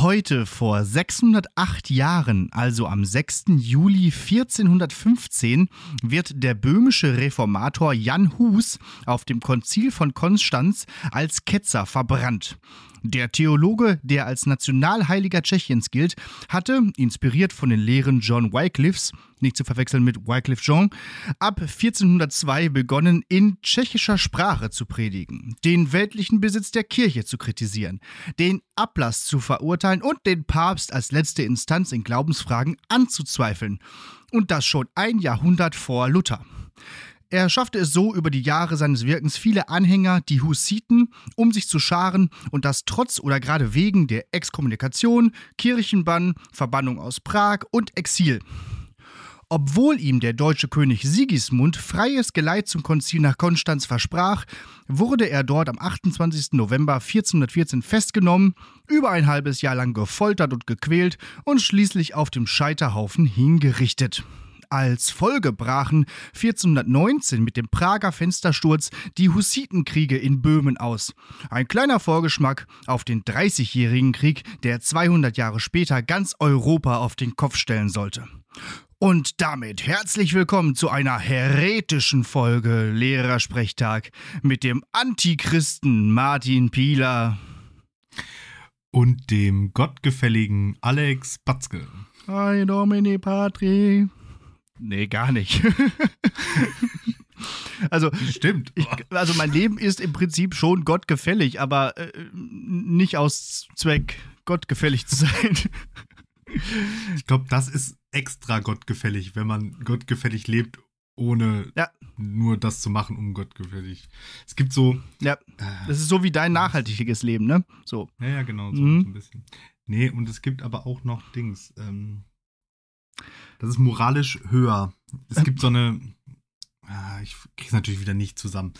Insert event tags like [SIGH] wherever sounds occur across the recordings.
Heute vor 608 Jahren, also am 6. Juli 1415, wird der böhmische Reformator Jan Hus auf dem Konzil von Konstanz als Ketzer verbrannt. Der Theologe, der als Nationalheiliger Tschechiens gilt, hatte, inspiriert von den Lehren John Wycliffes, nicht zu verwechseln mit Wycliffe Jean, ab 1402 begonnen, in tschechischer Sprache zu predigen, den weltlichen Besitz der Kirche zu kritisieren, den Ablass zu verurteilen und den Papst als letzte Instanz in Glaubensfragen anzuzweifeln. Und das schon ein Jahrhundert vor Luther. Er schaffte es so über die Jahre seines Wirkens viele Anhänger, die Hussiten, um sich zu scharen und das trotz oder gerade wegen der Exkommunikation, Kirchenbann, Verbannung aus Prag und Exil. Obwohl ihm der deutsche König Sigismund freies Geleit zum Konzil nach Konstanz versprach, wurde er dort am 28. November 1414 festgenommen, über ein halbes Jahr lang gefoltert und gequält und schließlich auf dem Scheiterhaufen hingerichtet. Als Folge brachen 1419 mit dem Prager Fenstersturz die Hussitenkriege in Böhmen aus. Ein kleiner Vorgeschmack auf den Dreißigjährigen Krieg, der 200 Jahre später ganz Europa auf den Kopf stellen sollte. Und damit herzlich willkommen zu einer heretischen Folge Lehrersprechtag mit dem Antichristen Martin Pieler und dem gottgefälligen Alex Batzke. Hi Domini Patri. Nee, gar nicht. [LAUGHS] also, Stimmt. Ich, also mein Leben ist im Prinzip schon gottgefällig, aber äh, nicht aus Zweck, gottgefällig zu sein. [LAUGHS] Ich glaube, das ist extra gottgefällig, wenn man gottgefällig lebt, ohne ja. nur das zu machen, um gottgefällig. Es gibt so. Ja. Das ist so wie dein nachhaltiges Leben, ne? So. Ja, ja, genau, so, mhm. so ein bisschen. Nee, und es gibt aber auch noch Dings. Ähm, das ist moralisch höher. Es gibt so eine. Ah, ich krieg's natürlich wieder nicht zusammen.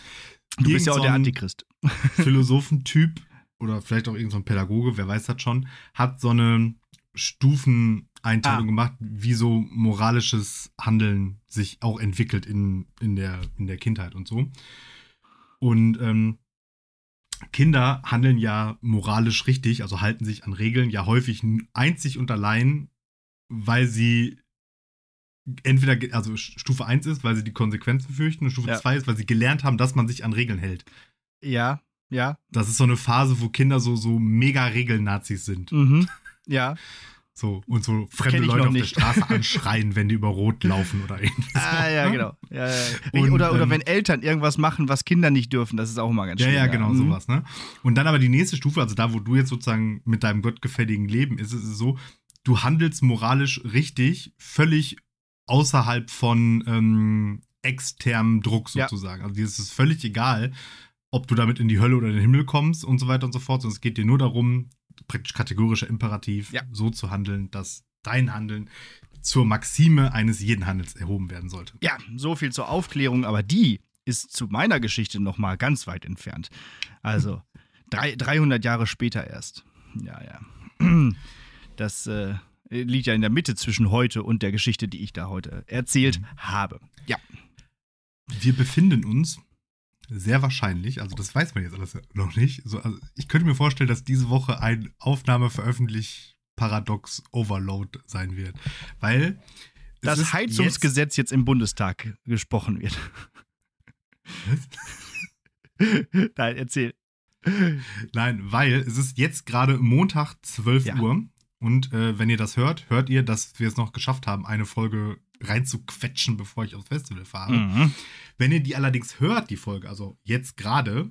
Du Irgend bist ja auch so der Antichrist. [LAUGHS] [LAUGHS] Philosophentyp oder vielleicht auch irgendein so Pädagoge, wer weiß das schon, hat so eine Stufeneinteilung ah. gemacht, wie so moralisches Handeln sich auch entwickelt in, in, der, in der Kindheit und so. Und ähm, Kinder handeln ja moralisch richtig, also halten sich an Regeln ja häufig einzig und allein, weil sie entweder, also Stufe 1 ist, weil sie die Konsequenzen fürchten und Stufe ja. 2 ist, weil sie gelernt haben, dass man sich an Regeln hält. Ja, ja. Das ist so eine Phase, wo Kinder so, so mega Regelnazis sind. Mhm. Ja. So, und so fremde Leute auf nicht. der Straße [LAUGHS] anschreien, wenn die über Rot laufen oder [LAUGHS] irgendwas. Ah, ja, genau. Ja, ja. Und, oder, oder ähm, wenn Eltern irgendwas machen, was Kinder nicht dürfen, das ist auch immer ganz schön. Ja, ja, genau, mhm. sowas, ne? Und dann aber die nächste Stufe, also da, wo du jetzt sozusagen mit deinem gottgefälligen Leben ist, ist es so, du handelst moralisch richtig, völlig außerhalb von ähm, externem Druck sozusagen. Ja. Also dir ist es völlig egal, ob du damit in die Hölle oder in den Himmel kommst und so weiter und so fort, sondern es geht dir nur darum, praktisch kategorischer Imperativ, ja. so zu handeln, dass dein Handeln zur Maxime eines jeden Handels erhoben werden sollte. Ja, so viel zur Aufklärung, aber die ist zu meiner Geschichte noch mal ganz weit entfernt. Also drei, 300 Jahre später erst. Ja, ja. Das äh, liegt ja in der Mitte zwischen heute und der Geschichte, die ich da heute erzählt mhm. habe. Ja. Wir befinden uns sehr wahrscheinlich, also das weiß man jetzt alles noch nicht. So, also ich könnte mir vorstellen, dass diese Woche ein Aufnahme veröffentlicht Paradox Overload sein wird, weil das Heizungsgesetz jetzt, jetzt, im Bundestag gesprochen wird. Was? [LAUGHS] Nein, erzähl. Nein, weil es ist jetzt gerade Montag 12 ja. Uhr und äh, wenn ihr das hört, hört ihr, dass wir es noch geschafft haben, eine Folge reinzuquetschen, bevor ich aufs Festival fahre. Mhm. Wenn ihr die allerdings hört, die Folge, also jetzt gerade,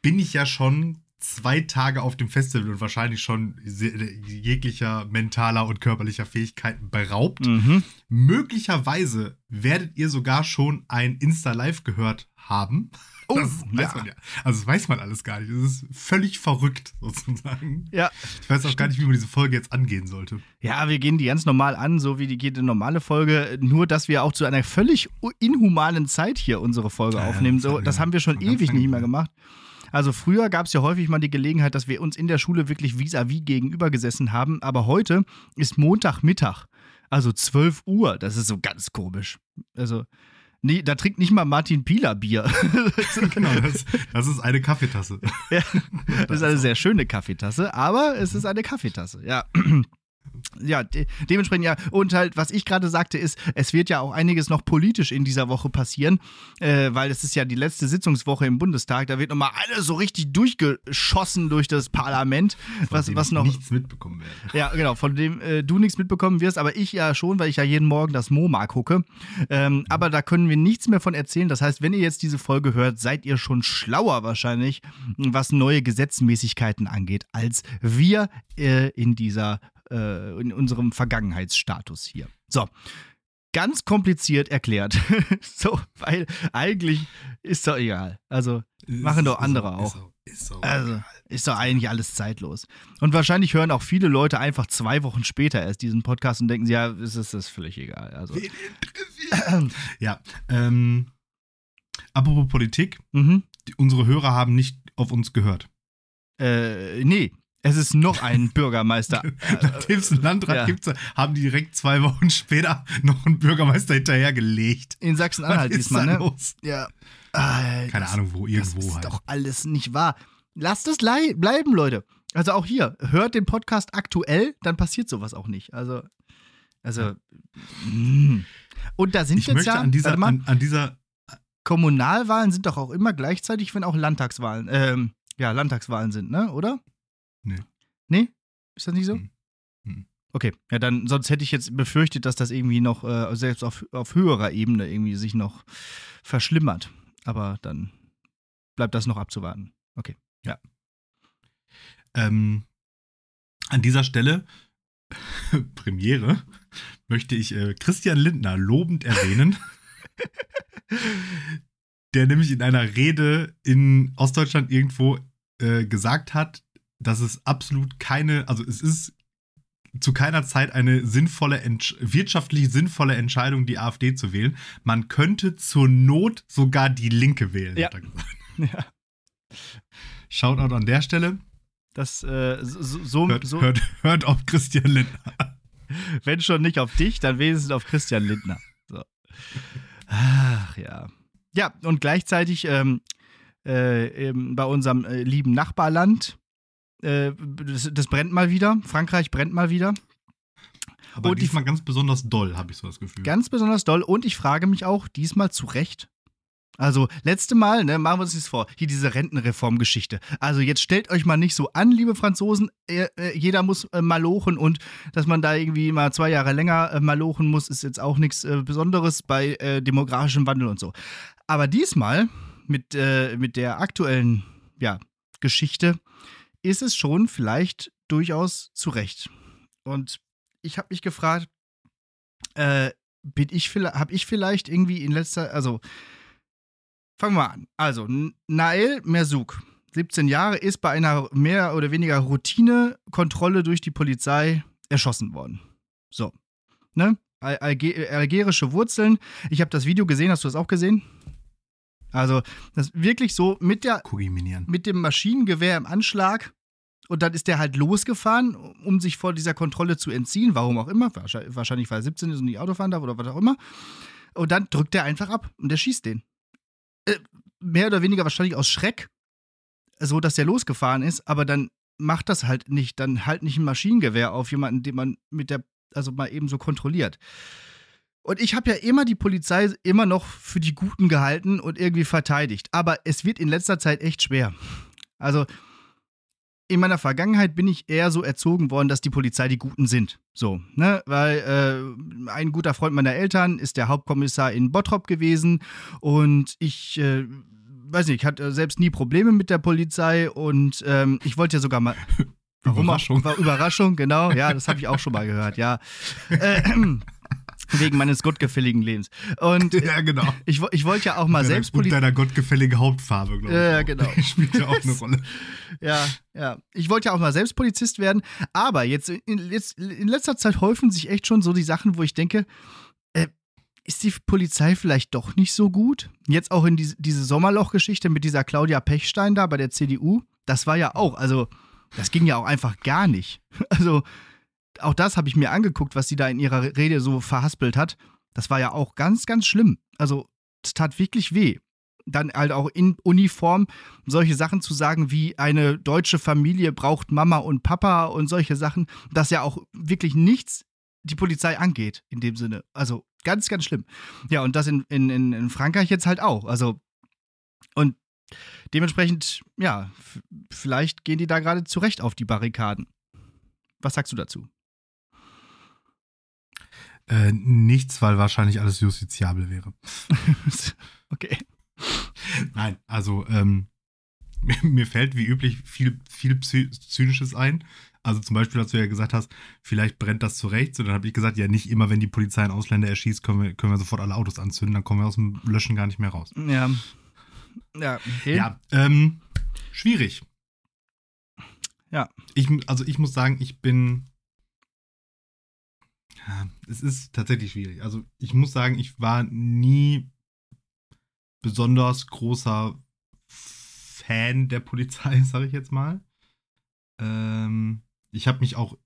bin ich ja schon zwei Tage auf dem Festival und wahrscheinlich schon jeglicher mentaler und körperlicher Fähigkeiten beraubt. Mhm. Möglicherweise werdet ihr sogar schon ein Insta-Live gehört haben. [LAUGHS] Oh, das ja. weiß man ja. Also das weiß man alles gar nicht. Das ist völlig verrückt sozusagen. Ja. Ich weiß auch gar nicht, wie man diese Folge jetzt angehen sollte. Ja, wir gehen die ganz normal an, so wie die geht eine normale Folge. Nur, dass wir auch zu einer völlig inhumanen Zeit hier unsere Folge ja, aufnehmen. So, das haben wir schon ewig nicht mehr gemacht. Also früher gab es ja häufig mal die Gelegenheit, dass wir uns in der Schule wirklich vis-à-vis -vis gegenüber gesessen haben. Aber heute ist Montagmittag. Also 12 Uhr. Das ist so ganz komisch. Also Nee, da trinkt nicht mal Martin Pieler Bier. [LAUGHS] genau, das, das, ist eine Kaffeetasse. Ja, [LAUGHS] das ist eine sehr schöne Kaffeetasse, aber es ist eine Kaffeetasse, ja ja, de dementsprechend ja. Und halt, was ich gerade sagte, ist, es wird ja auch einiges noch politisch in dieser Woche passieren, äh, weil es ist ja die letzte Sitzungswoche im Bundestag. Da wird nochmal alles so richtig durchgeschossen durch das Parlament, von was, was noch. nichts mitbekommen werde. Ja, genau, von dem äh, du nichts mitbekommen wirst, aber ich ja schon, weil ich ja jeden Morgen das MoMA gucke. Ähm, mhm. Aber da können wir nichts mehr von erzählen. Das heißt, wenn ihr jetzt diese Folge hört, seid ihr schon schlauer wahrscheinlich, was neue Gesetzmäßigkeiten angeht, als wir äh, in dieser äh, in unserem Vergangenheitsstatus hier. So. Ganz kompliziert erklärt. [LAUGHS] so, weil eigentlich ist doch egal. Also machen doch andere auch. Ist, ist also ist doch eigentlich alles zeitlos. Und wahrscheinlich hören auch viele Leute einfach zwei Wochen später erst diesen Podcast und denken, ja, es ist das völlig egal. Also. [CLEARS THROAT] ja. Ähm, apropos Politik, mhm. unsere Hörer haben nicht auf uns gehört. Äh, nee, es ist noch ein Bürgermeister. [LAUGHS] Nachdem es einen Landrat ja. gibt, haben die direkt zwei Wochen später noch einen Bürgermeister hinterhergelegt. In Sachsen-Anhalt diesmal, ne? Los? Ja. Ah, Keine das, Ahnung, wo, irgendwo das ist halt. doch alles nicht wahr. Lasst es bleiben, Leute. Also auch hier, hört den Podcast aktuell, dann passiert sowas auch nicht. Also, also. Ja. Mm. Und da sind ich jetzt möchte ja. An dieser, mal, an, an dieser Kommunalwahlen sind doch auch immer gleichzeitig, wenn auch Landtagswahlen, ähm, ja, Landtagswahlen sind, ne? Oder? Nee. Ist das nicht so? Hm. Hm. Okay, ja, dann sonst hätte ich jetzt befürchtet, dass das irgendwie noch äh, selbst auf, auf höherer Ebene irgendwie sich noch verschlimmert. Aber dann bleibt das noch abzuwarten. Okay, ja. Ähm, an dieser Stelle, [LAUGHS] Premiere, möchte ich äh, Christian Lindner lobend erwähnen. [LAUGHS] der nämlich in einer Rede in Ostdeutschland irgendwo äh, gesagt hat, dass es absolut keine, also es ist zu keiner Zeit eine sinnvolle, wirtschaftlich sinnvolle Entscheidung, die AfD zu wählen. Man könnte zur Not sogar die Linke wählen, ja. hat er gesagt. [LAUGHS] Ja. Shoutout an der Stelle. Das, äh, so, so, hört, so hört, hört auf Christian Lindner. [LAUGHS] Wenn schon nicht auf dich, dann wenigstens auf Christian Lindner. So. Ach ja. Ja, und gleichzeitig ähm, äh, bei unserem äh, lieben Nachbarland äh, das, das, brennt mal wieder. Frankreich brennt mal wieder. Aber und diesmal ganz besonders doll, habe ich so das Gefühl. Ganz besonders doll. Und ich frage mich auch diesmal zu Recht. Also, letzte Mal, ne, machen wir uns das vor, hier diese Rentenreformgeschichte. Also, jetzt stellt euch mal nicht so an, liebe Franzosen, äh, äh, jeder muss äh, malochen und dass man da irgendwie mal zwei Jahre länger äh, malochen muss, ist jetzt auch nichts äh, Besonderes bei äh, demografischem Wandel und so. Aber diesmal mit, mit der aktuellen ja, Geschichte ist es schon vielleicht durchaus zu Recht. Und ich habe mich gefragt, äh, bin ich habe ich vielleicht irgendwie in letzter, also fangen wir an. Also Nael Merzouk, 17 Jahre, ist bei einer mehr oder weniger Routinekontrolle durch die Polizei erschossen worden. So, ne? algerische Wurzeln. Ich habe das Video gesehen, hast du das auch gesehen? Also, das wirklich so mit der mit dem Maschinengewehr im Anschlag und dann ist der halt losgefahren, um sich vor dieser Kontrolle zu entziehen, warum auch immer, wahrscheinlich weil er 17 ist und nicht Auto fahren darf oder was auch immer. Und dann drückt er einfach ab und der schießt den. Äh, mehr oder weniger wahrscheinlich aus Schreck, so dass der losgefahren ist, aber dann macht das halt nicht, dann halt nicht ein Maschinengewehr auf jemanden, den man mit der, also mal eben so kontrolliert. Und ich habe ja immer die Polizei immer noch für die Guten gehalten und irgendwie verteidigt. Aber es wird in letzter Zeit echt schwer. Also, in meiner Vergangenheit bin ich eher so erzogen worden, dass die Polizei die Guten sind. So, ne? Weil äh, ein guter Freund meiner Eltern ist der Hauptkommissar in Bottrop gewesen und ich. Äh, weiß nicht, ich hatte selbst nie Probleme mit der Polizei und ähm, ich wollte ja sogar mal. Warum [LAUGHS] Überraschung. Auch, Überraschung, genau. Ja, das habe ich auch schon mal gehört, ja. [LAUGHS] Äh, Wegen meines gottgefälligen Lebens. Und [LAUGHS] ja, genau. Ich, ich wollte ja auch mal selbst Polizist. Und deiner gottgefälligen Hauptfarbe, glaube ich. Ja, genau. [LAUGHS] Spielt ja auch eine Rolle. Ja, ja. Ich wollte ja auch mal selbst Polizist werden. Aber jetzt in, jetzt in letzter Zeit häufen sich echt schon so die Sachen, wo ich denke, äh, ist die Polizei vielleicht doch nicht so gut? Jetzt auch in die, diese Sommerloch-Geschichte mit dieser Claudia Pechstein da bei der CDU. Das war ja auch, also, das ging ja auch einfach gar nicht. [LAUGHS] Also, auch das habe ich mir angeguckt, was sie da in ihrer Rede so verhaspelt hat. Das war ja auch ganz, ganz schlimm. Also es tat wirklich weh. Dann halt auch in Uniform solche Sachen zu sagen, wie eine deutsche Familie braucht Mama und Papa und solche Sachen, dass ja auch wirklich nichts die Polizei angeht, in dem Sinne. Also ganz, ganz schlimm. Ja, und das in, in, in Frankreich jetzt halt auch. Also, und dementsprechend, ja, vielleicht gehen die da gerade zurecht auf die Barrikaden. Was sagst du dazu? Äh, nichts, weil wahrscheinlich alles justiziabel wäre. [LAUGHS] okay. Nein, also ähm, mir, [LAUGHS] mir, fällt wie üblich viel, viel Zynisches ein. Also zum Beispiel, als du ja gesagt hast, vielleicht brennt das zurecht. Und dann habe ich gesagt, ja, nicht immer, wenn die Polizei einen Ausländer erschießt, können wir, können wir sofort alle Autos anzünden. Dann kommen wir aus dem Löschen gar nicht mehr raus. Ja. Ja, okay. ja ähm, schwierig. Ja. Ich, also ich muss sagen, ich bin. Ja, es ist tatsächlich schwierig. Also ich muss sagen, ich war nie besonders großer Fan der Polizei, [LAUGHS] sage ich jetzt mal. Ähm, ich habe mich auch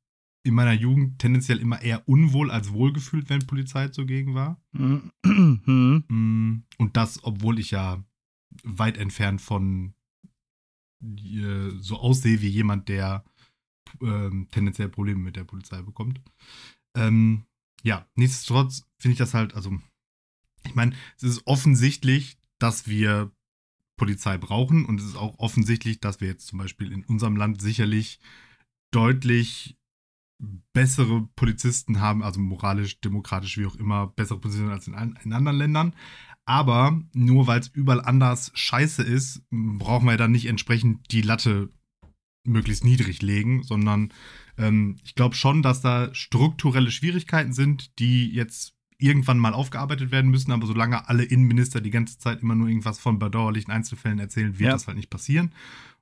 in meiner Jugend tendenziell immer eher unwohl als wohl gefühlt, wenn Polizei zugegen war. Mhm. Mm, und das, obwohl ich ja weit entfernt von äh, so aussehe wie jemand, der ähm, tendenziell Probleme mit der Polizei bekommt. Ähm, ja, nichtsdestotrotz finde ich das halt, also, ich meine, es ist offensichtlich, dass wir Polizei brauchen und es ist auch offensichtlich, dass wir jetzt zum Beispiel in unserem Land sicherlich deutlich bessere Polizisten haben, also moralisch, demokratisch, wie auch immer, bessere Positionen als in, in anderen Ländern. Aber nur weil es überall anders scheiße ist, brauchen wir dann nicht entsprechend die Latte möglichst niedrig legen, sondern ähm, ich glaube schon, dass da strukturelle Schwierigkeiten sind, die jetzt irgendwann mal aufgearbeitet werden müssen, aber solange alle Innenminister die ganze Zeit immer nur irgendwas von bedauerlichen Einzelfällen erzählen, wird ja. das halt nicht passieren.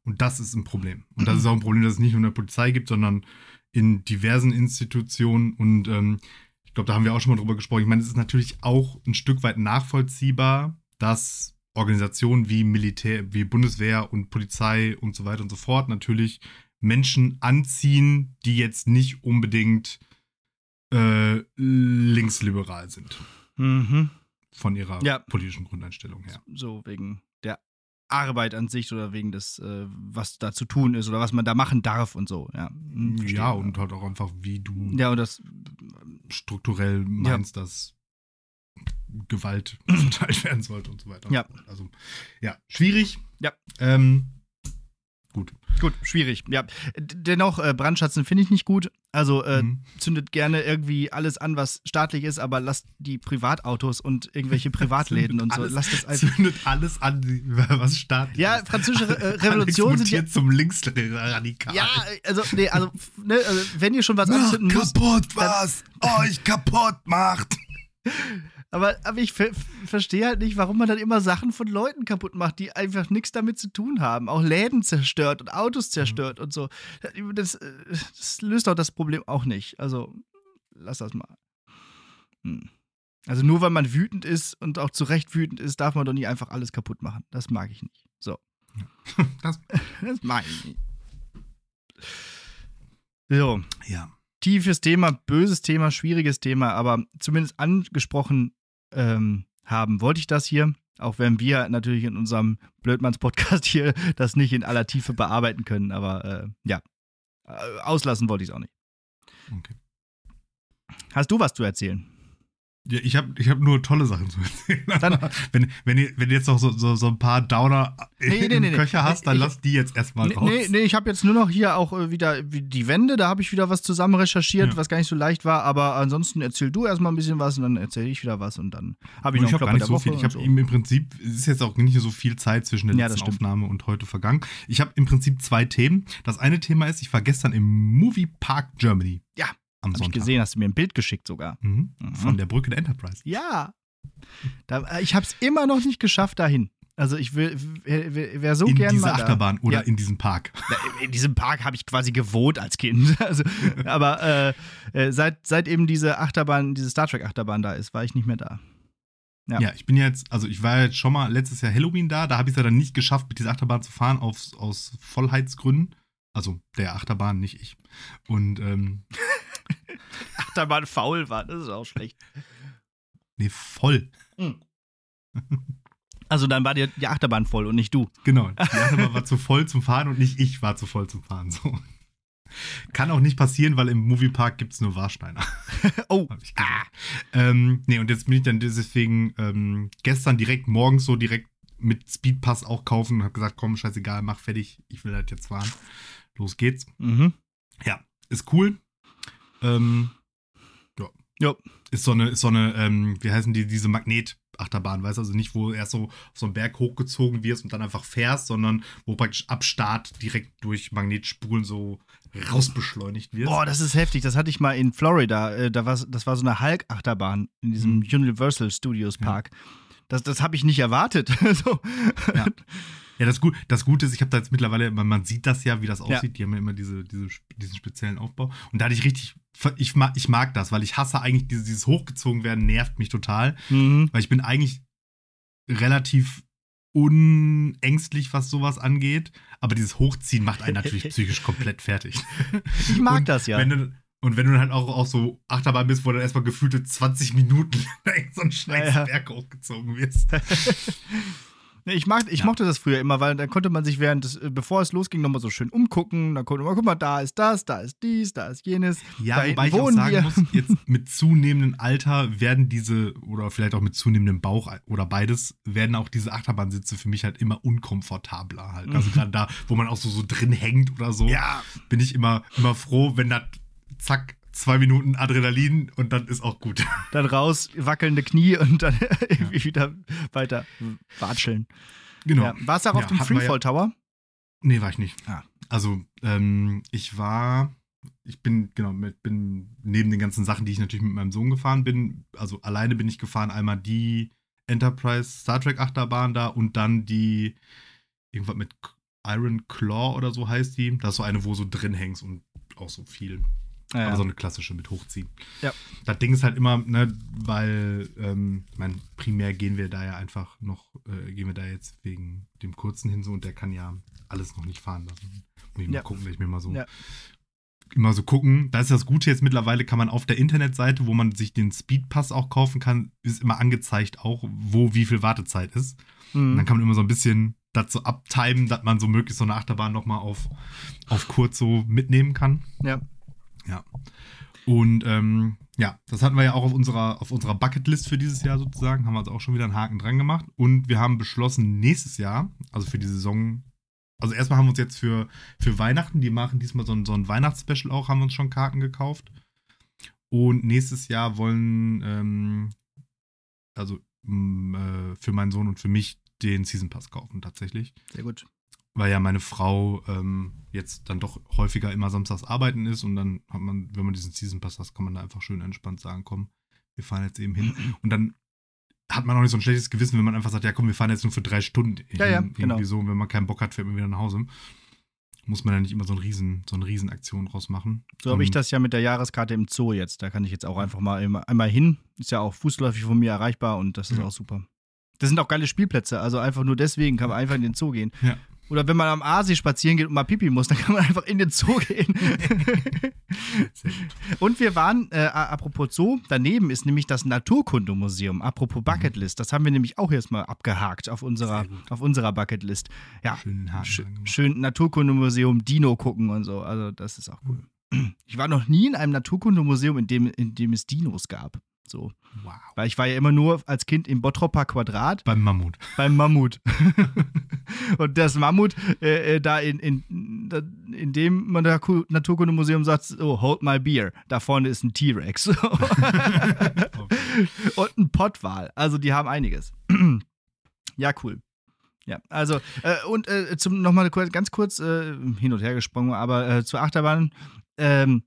Und das ist ein Problem. Und das ist auch ein Problem, dass es nicht nur in der Polizei gibt, sondern in diversen Institutionen. Und ähm, ich glaube, da haben wir auch schon mal drüber gesprochen. Ich meine, es ist natürlich auch ein Stück weit nachvollziehbar, dass Organisationen wie Militär, wie Bundeswehr und Polizei und so weiter und so fort natürlich Menschen anziehen, die jetzt nicht unbedingt äh, linksliberal sind. Mhm. Von ihrer ja. politischen Grundeinstellung her. So wegen der Arbeit an sich oder wegen des, äh, was da zu tun ist oder was man da machen darf und so. Ja, hm, ja und halt auch einfach, wie du ja, und das, strukturell meinst, ja. dass Gewalt [CLEARS THROAT] verteilt werden sollte und so weiter. Ja. Also, ja, schwierig. Ja. Ähm, gut. Gut, schwierig. Ja, dennoch, äh, Brandschatzen finde ich nicht gut. Also äh, mhm. zündet gerne irgendwie alles an, was staatlich ist, aber lasst die Privatautos und irgendwelche [LAUGHS] Privatläden und so. Alles, lasst das einfach. Zündet alles an, was staatlich ja, ist. Ja, französische äh, [LAUGHS] Revolution sind ja zum Linksradikal. Ja, also, nee, also, ne, also wenn ihr schon was Mach anzünden müsst. kaputt, was euch kaputt macht. Aber, aber ich ver verstehe halt nicht, warum man dann immer Sachen von Leuten kaputt macht, die einfach nichts damit zu tun haben. Auch Läden zerstört und Autos zerstört mhm. und so. Das, das, löst doch das Problem auch nicht. Also, lass das mal. Hm. Also, nur weil man wütend ist und auch zu Recht wütend ist, darf man doch nicht einfach alles kaputt machen. Das mag ich nicht. So. [LAUGHS] Das, [LAUGHS] das mag ich nicht. So. Ja tiefes Thema, böses Thema, schwieriges Thema, aber zumindest angesprochen ähm, haben, wollte ich das hier. Auch wenn wir natürlich in unserem Blödmanns-Podcast [LAUGHS] hier das nicht in aller Tiefe bearbeiten können. Aber äh, ja, äh, auslassen wollte ich es auch nicht. Okay. Hast du was zu erzählen? Ja, ich habe ich hab nur tolle Sachen zu erzählen. Dann, wenn, wenn, ihr, wenn ihr jetzt noch so, so, so ein paar Downer nee, nee, nee, Köcher hast, dann ich, lass die jetzt erstmal nee, raus. Nee, nee, ich habe jetzt nur noch hier auch äh, wieder die Wände, da habe ich wieder was zusammen recherchiert, ja. was gar nicht so leicht war, aber ansonsten erzähl du erstmal ein bisschen was und dann erzähle ich wieder was und dann habe ich noch ich hab gar nicht so viel. Ich habe so. im Prinzip, es ist jetzt auch nicht so viel Zeit zwischen der letzten ja, Aufnahme und heute vergangen. Ich habe im Prinzip zwei Themen. Das eine Thema ist, ich war gestern im Movie Park Germany. Ja am Hab Sonntag. ich gesehen, hast du mir ein Bild geschickt sogar. Mhm. Mhm. Von der Brücke der Enterprise. Ja. Da, äh, ich habe es immer noch nicht geschafft dahin. Also ich will, wäre so in gern In dieser Achterbahn oder ja. in diesem Park? [LAUGHS] In diesem Park habe ich quasi gewohnt als Kind. [LAUGHS] Also, aber äh, äh, seit, seit eben diese Achterbahn, diese Star Trek Achterbahn da ist, war ich nicht mehr da. Ja. ja. ich bin jetzt, also ich war jetzt schon mal letztes Jahr Halloween da, da habe ich es ja dann nicht geschafft, mit dieser Achterbahn zu fahren, aus, aus Vollheitsgründen. Also der Achterbahn, nicht ich. Und ähm, Achterbahn faul war, das ist auch schlecht. Nee, voll. Mhm. [LAUGHS] Also dann war die, die Achterbahn voll und nicht du. Genau, die Achterbahn war zu voll zum Fahren und nicht ich war zu voll zum Fahren. So. Kann auch nicht passieren, weil im Moviepark gibt es nur Warsteiner. [LAUGHS] oh. Ah. Ähm, nee, und jetzt bin ich dann deswegen ähm, gestern direkt morgens so direkt mit Speedpass auch kaufen und habe gesagt, komm, scheißegal, mach fertig, ich will halt jetzt fahren. Los geht's. Mhm. Ja, ist cool. Ähm, ja. ja. Ist so eine, ist so eine, ähm, wie heißen die, diese Magnet-Achterbahn, weißt du? Also nicht, wo erst so auf so einen Berg hochgezogen wirst und dann einfach fährst, sondern wo praktisch ab Start direkt durch Magnetspulen so rausbeschleunigt wirst. Boah, das ist heftig. Das hatte ich mal in Florida. Äh, da war, das war so eine Hulk-Achterbahn in diesem mhm. Universal Studios Park. Ja. Das, das habe ich nicht erwartet. [LAUGHS] so. ja. ja, das, Gut, das Gute ist, ich habe da jetzt mittlerweile, man, man, sieht das ja, wie das aussieht. Ja. Die haben ja immer diese, diese, diesen speziellen Aufbau. Und da hatte ich richtig, ich mag, ich mag das, weil ich hasse eigentlich dieses, dieses Hochgezogen werden, nervt mich total. Mhm. Weil ich bin eigentlich relativ unängstlich, was sowas angeht. Aber dieses Hochziehen macht einen natürlich [LAUGHS] psychisch komplett fertig. Ich mag und das ja. Wenn du, und wenn du dann halt auch auf so Achterbahn bist, wo dann erstmal gefühlte 20 Minuten [LAUGHS] so ein scheiß ja, Berg hochgezogen wirst. [LAUGHS] Ich, mag, ich ja. mochte das früher immer, weil dann konnte man sich während des, äh, bevor es losging, nochmal so schön umgucken. Dann konnte man, guck mal, da ist das, da ist dies, da ist jenes. Ja, da wobei ich auch sagen wir. muss, jetzt mit zunehmendem Alter werden diese, oder vielleicht auch mit zunehmendem Bauch oder beides, werden auch diese Achterbahnsitze für mich halt immer unkomfortabler halt. Also mhm. gerade da, wo man auch so, so drin hängt oder so, ja. bin ich immer, immer froh, wenn das zack, zwei Minuten Adrenalin und dann ist auch gut. [LAUGHS] Dann raus, wackelnde Knie und dann [LAUGHS] irgendwie ja. wieder weiter watscheln. Genau. Ja. Warst du auch auf dem Freefall Tower? Nee, war ich nicht. Ah. Also, ähm, ich war, ich bin, genau, mit, bin neben den ganzen Sachen, die ich natürlich mit meinem Sohn gefahren bin, also alleine bin ich gefahren, einmal die Enterprise Star Trek Achterbahn da und dann die, irgendwas mit Iron Claw oder so heißt die. Das ist so eine, wo so drin hängst und auch so viel ja, aber so eine klassische mit hochziehen. Ja. Das Ding ist halt immer, ne, weil, ähm, ich meine, primär gehen wir da ja einfach noch, äh, gehen wir da jetzt wegen dem kurzen hin so und der kann ja alles noch nicht fahren lassen. Muss ich ja. mal gucken, ich mir mal so ja. immer so gucken. Da ist das Gute jetzt mittlerweile, kann man auf der Internetseite, wo man sich den Speedpass auch kaufen kann, ist immer angezeigt auch, wo wie viel Wartezeit ist. Mhm. dann kann man immer so ein bisschen dazu abtimen, dass man so möglichst so eine Achterbahn nochmal auf, auf kurz so mitnehmen kann. Ja. Ja. Und ähm, ja, das hatten wir ja auch auf unserer, auf unserer Bucketlist für dieses Jahr sozusagen. Haben wir also auch schon wieder einen Haken dran gemacht. Und wir haben beschlossen, nächstes Jahr, also für die Saison, also erstmal haben wir uns jetzt für, für Weihnachten, die machen diesmal so ein, so ein Weihnachtsspecial auch, haben wir uns schon Karten gekauft. Und nächstes Jahr wollen, ähm, also äh, für meinen Sohn und für mich den Season Pass kaufen, tatsächlich. Sehr gut weil ja meine Frau ähm, jetzt dann doch häufiger immer samstags arbeiten ist und dann hat man, wenn man diesen Season Pass hat, kann man da einfach schön entspannt sagen, komm, wir fahren jetzt eben hin. [CLEARS THROAT] Und dann hat man auch nicht so ein schlechtes Gewissen, wenn man einfach sagt, ja komm, wir fahren jetzt nur für drei Stunden. Ja, ja, irgendwie genau. so, wenn man keinen Bock hat, fährt man wieder nach Hause. Muss man ja nicht immer so, ein Riesen, so eine Riesenaktion draus machen. So habe ich das ja mit der Jahreskarte im Zoo jetzt. Da kann ich jetzt auch einfach mal einmal hin. Ist ja auch fußläufig von mir erreichbar und das ist ja. auch super. Das sind auch geile Spielplätze. Also einfach nur deswegen kann man einfach in den Zoo gehen. Ja. Oder wenn man am Aasee spazieren geht und mal Pipi muss, dann kann man einfach in den Zoo gehen. [LAUGHS] und wir waren, äh, apropos Zoo, daneben ist nämlich das Naturkundemuseum. Apropos mhm. Bucketlist. Das haben wir nämlich auch jetzt mal abgehakt auf unserer, auf unserer Bucketlist. Ja, sch schön Naturkundemuseum, Dino gucken und so. Also, das ist auch cool. Ich war noch nie in einem Naturkundemuseum, in dem, in dem es Dinos gab. So. Wow. Weil ich war ja immer nur als Kind im Bottropper Quadrat. Beim Mammut. Beim Mammut. [LAUGHS] und das Mammut, äh, äh, da in, in, in dem Naturkundemuseum sagt, oh, hold my beer. Da vorne ist ein T-Rex. [LAUGHS] und ein Pottwal. Also die haben einiges. [CLEARS THROAT] ja, cool. Ja, also, äh, und äh, zum nochmal ganz kurz äh, hin und her gesprungen, aber äh, zur Achterbahn. Ähm,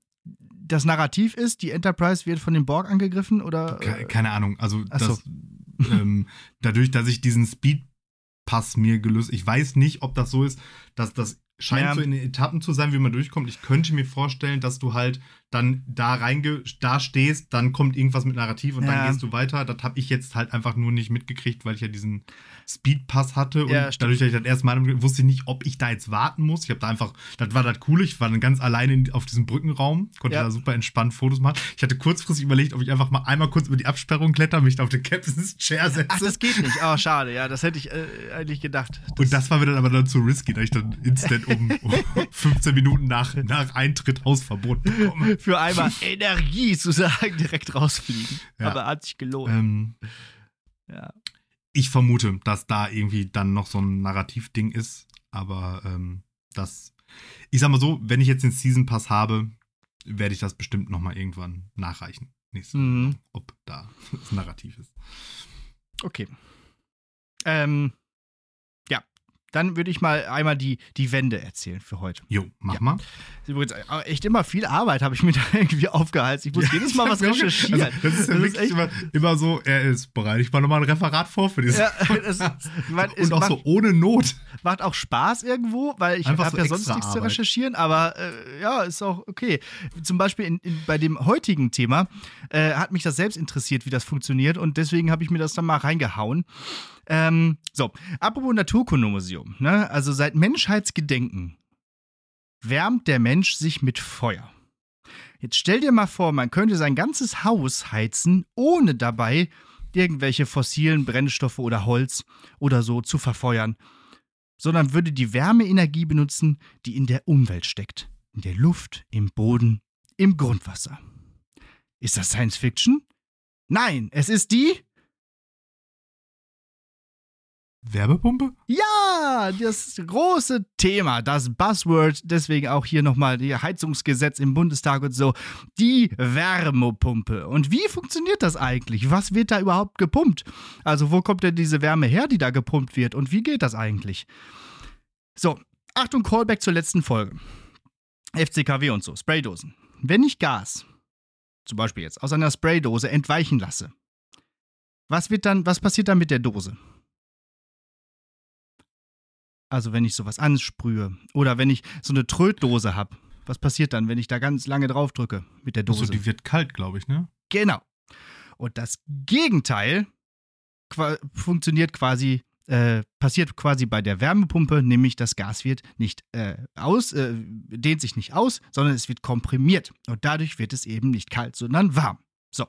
das Narrativ ist, die Enterprise wird von den Borg angegriffen oder? Keine, keine Ahnung. Also das, [LAUGHS] ähm, dadurch, dass ich diesen Speedpass mir gelöst, ich weiß nicht, ob das so ist, dass das scheint ja. so in den Etappen zu sein, wie man durchkommt. Ich könnte mir vorstellen, dass du halt dann da reinge da stehst, dann kommt irgendwas mit Narrativ und Ja. dann gehst du weiter. Das habe ich jetzt halt einfach nur nicht mitgekriegt, weil ich ja diesen Speedpass hatte und Ja, dadurch, dass ich das erste Mal wusste ich nicht, ob ich da jetzt warten muss. Ich habe da einfach, das war das Coole, ich war dann ganz alleine in, auf diesem Brückenraum, konnte Ja. da super entspannt Fotos machen. Ich hatte kurzfristig überlegt, ob ich einfach mal einmal kurz über die Absperrung kletter, mich da auf den Captain's Chair setze. Ach, das geht nicht. Oh, schade. Ja, das hätte ich äh, eigentlich gedacht. und das war mir dann aber dann zu risky, da ich dann instant um, um [LAUGHS] 15 Minuten nach, nach Eintritt Hausverbot bekomme. Für einmal [LAUGHS] Energie zu sagen, direkt rausfliegen. Ja. Aber hat sich gelohnt. Ähm, ja. ich vermute, dass da irgendwie dann noch so ein Narrativding ist, aber ähm, das, ich sag mal so, wenn ich jetzt den Season Pass habe, werde ich das bestimmt noch mal irgendwann nachreichen. Nächste Mhm. Saison, ob da [LAUGHS] das Narrativ ist. Okay. Ähm, dann würde ich mal einmal die, die Wende erzählen für heute. Jo, mach Ja. mal. Ist Übrigens äh, echt immer viel Arbeit habe ich mir [LAUGHS] da irgendwie aufgehalten. Ich muss jedes Mal was recherchieren. Also, das ist ja Das ist wirklich echt- immer, immer so, er ist bereit. Ich mache nochmal ein Referat vor für dieses. Ja, [LAUGHS] das, und auch macht, so ohne Not. macht auch Spaß irgendwo, weil ich habe so ja sonst nichts zu Arbeit. recherchieren, aber äh, ja, ist auch okay. Zum Beispiel in, in, bei dem heutigen Thema äh, hat mich das selbst interessiert, wie das funktioniert und deswegen habe ich mir das dann mal reingehauen. Ähm, so, apropos Naturkundemuseum, ne? also seit Menschheitsgedenken wärmt der Mensch sich mit Feuer. Jetzt stell dir mal vor, man könnte sein ganzes Haus heizen, ohne dabei irgendwelche fossilen Brennstoffe oder Holz oder so zu verfeuern, sondern würde die Wärmeenergie benutzen, die in der Umwelt steckt. In der Luft, im Boden, im Grundwasser. Ist das Science Fiction? Nein, es ist die. Werbepumpe? Ja, das große Thema, das Buzzword, deswegen auch hier nochmal die Heizungsgesetz im Bundestag und so, die Wärmepumpe. Und wie funktioniert das eigentlich? Was wird da überhaupt gepumpt? Also wo kommt denn diese Wärme her, die da gepumpt wird? Und wie geht das eigentlich? So, Achtung, Callback zur letzten Folge. FCKW und so, Spraydosen. Wenn ich Gas, zum Beispiel jetzt, aus einer Spraydose entweichen lasse, was wird dann, was passiert dann mit der Dose? Also wenn ich sowas ansprühe oder wenn ich so eine Trötdose habe, was passiert dann, wenn ich da ganz lange drauf drücke mit der Dose? Also die wird kalt, glaube ich, ne? Genau. Und das Gegenteil qua funktioniert quasi, äh, passiert quasi bei der Wärmepumpe, nämlich das Gas wird nicht äh, aus, äh, dehnt sich nicht aus, sondern es wird komprimiert. Und dadurch wird es eben nicht kalt, sondern warm. So.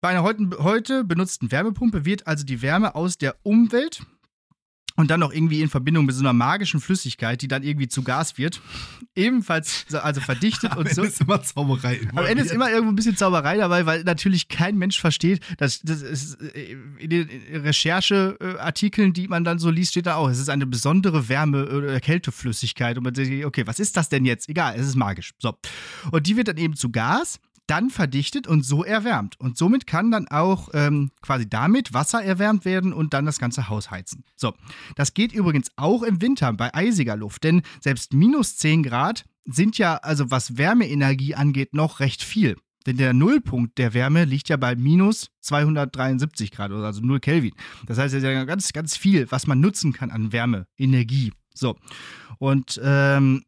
Bei einer heute, heute benutzten Wärmepumpe wird also die Wärme aus der Umwelt und dann noch irgendwie in Verbindung mit so einer magischen Flüssigkeit, die dann irgendwie zu Gas wird, ebenfalls so- also verdichtet [LAUGHS] Am und so. Ende ist immer Zauberei. Am Ende ist immer irgendwo ein bisschen Zauberei dabei, weil natürlich kein Mensch versteht, dass das ist, äh, in den Rechercheartikeln, die man dann so liest, steht da auch, es ist eine besondere Wärme- oder Kälteflüssigkeit. Und man denkt, okay, was ist das denn jetzt? Egal, es ist magisch. So. Und die wird dann eben zu Gas, dann verdichtet und so erwärmt. Und somit kann dann auch ähm, quasi damit Wasser erwärmt werden und dann das ganze Haus heizen. So. Das geht übrigens auch im Winter bei eisiger Luft, denn selbst minus 10 Grad sind ja, also was Wärmeenergie angeht, noch recht viel. Denn der Nullpunkt der Wärme liegt ja bei minus 273 Grad, oder also 0 Kelvin. Das heißt, es ist ja ganz, ganz viel, was man nutzen kann an Wärmeenergie. So. Und ähm,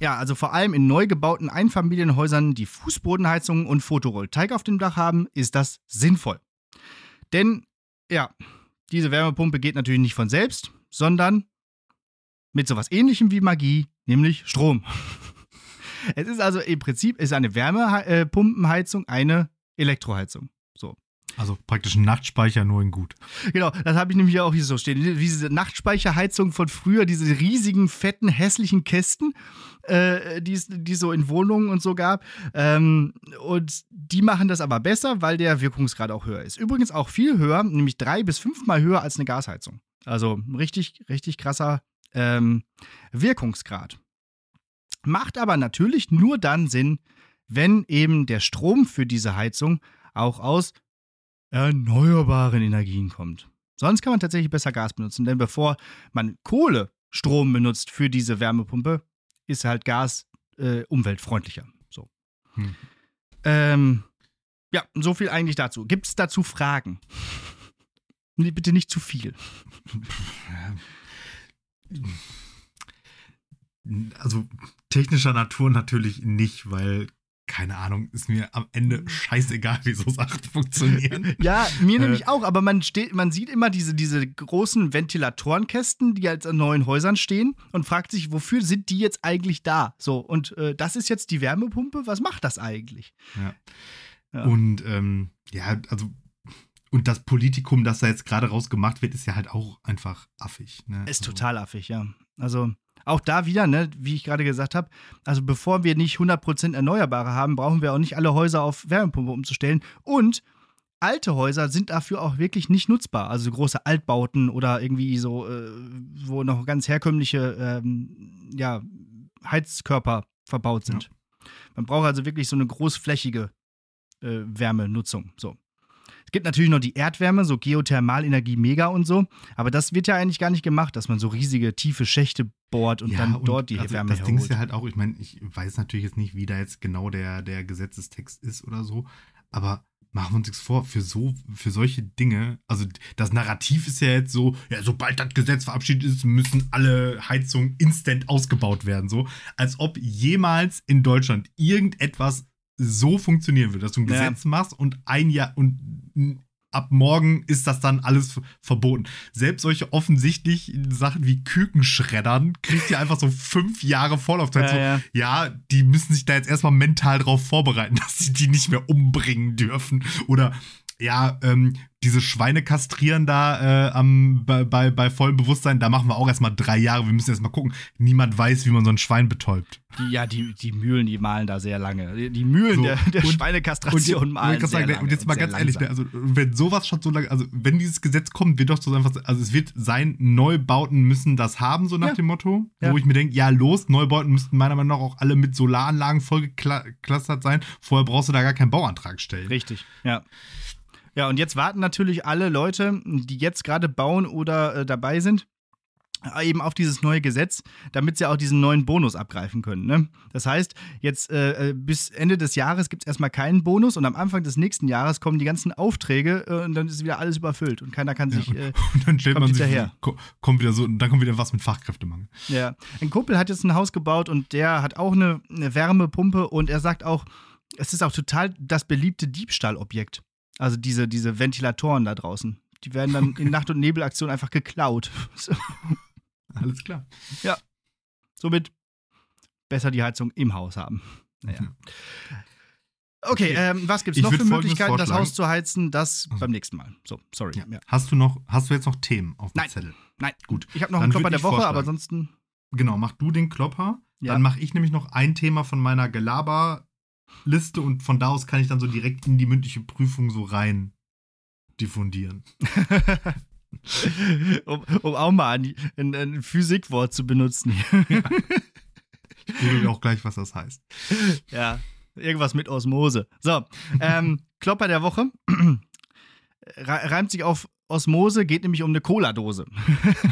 ja, also vor allem in neu gebauten Einfamilienhäusern, die Fußbodenheizungen und Photovoltaik auf dem Dach haben, ist das sinnvoll. Denn, ja, diese Wärmepumpe geht natürlich nicht von selbst, sondern mit sowas ähnlichem wie Magie, nämlich Strom. [LAUGHS] Es ist also im Prinzip ist eine Wärmepumpenheizung eine Elektroheizung. So. Also praktisch ein Nachtspeicher nur in gut. Genau, das habe ich nämlich auch hier so stehen. Diese Nachtspeicherheizung von früher, diese riesigen, fetten, hässlichen Kästen, äh, die es so in Wohnungen und so gab. Ähm, und die machen das aber besser, weil der Wirkungsgrad auch höher ist. Übrigens auch viel höher, nämlich drei bis fünfmal höher als eine Gasheizung. Also richtig, richtig krasser ähm, Wirkungsgrad. Macht aber natürlich nur dann Sinn, wenn eben der Strom für diese Heizung auch aus erneuerbaren Energien kommt. Sonst kann man tatsächlich besser Gas benutzen, denn bevor man Kohlestrom benutzt für diese Wärmepumpe, ist halt Gas äh, umweltfreundlicher. So. Hm. Ähm, ja, so viel eigentlich dazu. Gibt es dazu Fragen? [LAUGHS] Nee, bitte nicht zu viel. [LAUGHS] Also technischer Natur natürlich nicht, weil keine Ahnung, ist mir am Ende scheißegal, wie so Sachen funktionieren. [LAUGHS] Ja, mir äh, nämlich auch, aber man, steht, man sieht immer diese, diese großen Ventilatorenkästen, die halt an neuen Häusern stehen und fragt sich, wofür sind die jetzt eigentlich da? So, und äh, das ist jetzt die Wärmepumpe, was macht das eigentlich? Ja. ja. Und ähm, ja, also und das Politikum, das da jetzt gerade rausgemacht wird, ist ja halt auch einfach affig. Ne? Ist also. total affig, ja. Also auch da wieder, ne, wie ich gerade gesagt habe, also bevor wir nicht 100% Erneuerbare haben, brauchen wir auch nicht alle Häuser auf Wärmepumpe umzustellen. Und alte Häuser sind dafür auch wirklich nicht nutzbar. Also große Altbauten oder irgendwie so, äh, wo noch ganz herkömmliche ähm, ja, Heizkörper verbaut sind. Ja. Man braucht also wirklich so eine großflächige äh, Wärmenutzung. So. Es gibt natürlich noch die Erdwärme, so Geothermalenergie mega und so, aber das wird ja eigentlich gar nicht gemacht, dass man so riesige, tiefe Schächte bohrt und ja, dann und dort die also Wärme Das Ding ist ja halt auch, ich meine, ich weiß natürlich jetzt nicht, wie da jetzt genau der, der Gesetzestext ist oder so, aber machen wir uns nichts vor, für so, für solche Dinge, also das Narrativ ist ja jetzt so, ja, sobald das Gesetz verabschiedet ist, müssen alle Heizungen instant ausgebaut werden, so, als ob jemals in Deutschland irgendetwas so funktionieren würde, dass du ein ja. Gesetz machst und ein Jahr und ab morgen ist das dann alles verboten. Selbst solche offensichtlich Sachen wie Kükenschreddern kriegt ihr einfach so fünf Jahre Vorlaufzeit. Ja, so, ja. ja, die müssen sich da jetzt erstmal mental drauf vorbereiten, [LAUGHS] dass sie die nicht mehr umbringen dürfen. Oder ja, ähm, diese Schweine kastrieren da äh, am, bei, bei, bei vollem Bewusstsein, da machen wir auch erstmal drei Jahre. Wir müssen erstmal gucken. Niemand weiß, wie man so ein Schwein betäubt. Die, ja, die, die Mühlen, die malen da sehr lange. Die Mühlen so, der, der und, Schweinekastration und, malen sehr sagen, lange. Und jetzt mal ganz ehrlich, ne, also wenn sowas schon so lange, also wenn dieses Gesetz kommt, wird doch so einfach, also es wird sein, Neubauten müssen das haben, so nach ja. dem Motto, ja. wo ich mir denke, ja los, Neubauten müssten meiner Meinung nach auch alle mit Solaranlagen vollgeklustert sein. Vorher brauchst du da gar keinen Bauantrag stellen. Richtig, ja. Ja, und jetzt warten natürlich alle Leute, die jetzt gerade bauen oder äh, dabei sind, äh, eben auf dieses neue Gesetz, damit sie auch diesen neuen Bonus abgreifen können. Ne? Das heißt, jetzt äh, äh bis Ende des Jahres gibt es erstmal keinen Bonus und am Anfang des nächsten Jahres kommen die ganzen Aufträge äh, und dann ist wieder alles überfüllt und keiner kann sich. Ja, [LAUGHS] und, und dann stellt man sich hinterher. kommt wieder so, dann kommt wieder was mit Fachkräftemangel. Ja, ein Kumpel hat jetzt ein Haus gebaut und der hat auch eine, eine Wärmepumpe und er sagt auch, es ist auch total das beliebte Diebstahlobjekt. Also diese, diese Ventilatoren da draußen. Die werden dann okay. in [LAUGHS] Nacht- und Nebelaktion einfach geklaut. Alles klar. Ja. Somit besser die Heizung im Haus haben. Naja. Okay, ähm, was gibt es noch für Möglichkeiten, das Haus zu heizen? Das also. beim nächsten Mal. So, sorry. Ja. Ja. Hast du noch, hast du jetzt noch Themen auf dem Nein. Zettel? Nein. Gut. Ich habe noch einen Klopper der Woche, aber ansonsten. Genau, mach du den Klopper. Ja. Dann mache ich nämlich noch ein Thema von meiner Gelaber Liste und von da aus kann ich dann so direkt in die mündliche Prüfung so rein diffundieren. [LAUGHS] um, um, auch mal ein, ein, ein Physikwort zu benutzen. ja. Ich google auch gleich, was das heißt. Ja, irgendwas mit Osmose. So, ähm, Klopper der Woche reimt sich auf Osmose, geht nämlich um eine Cola-Dose.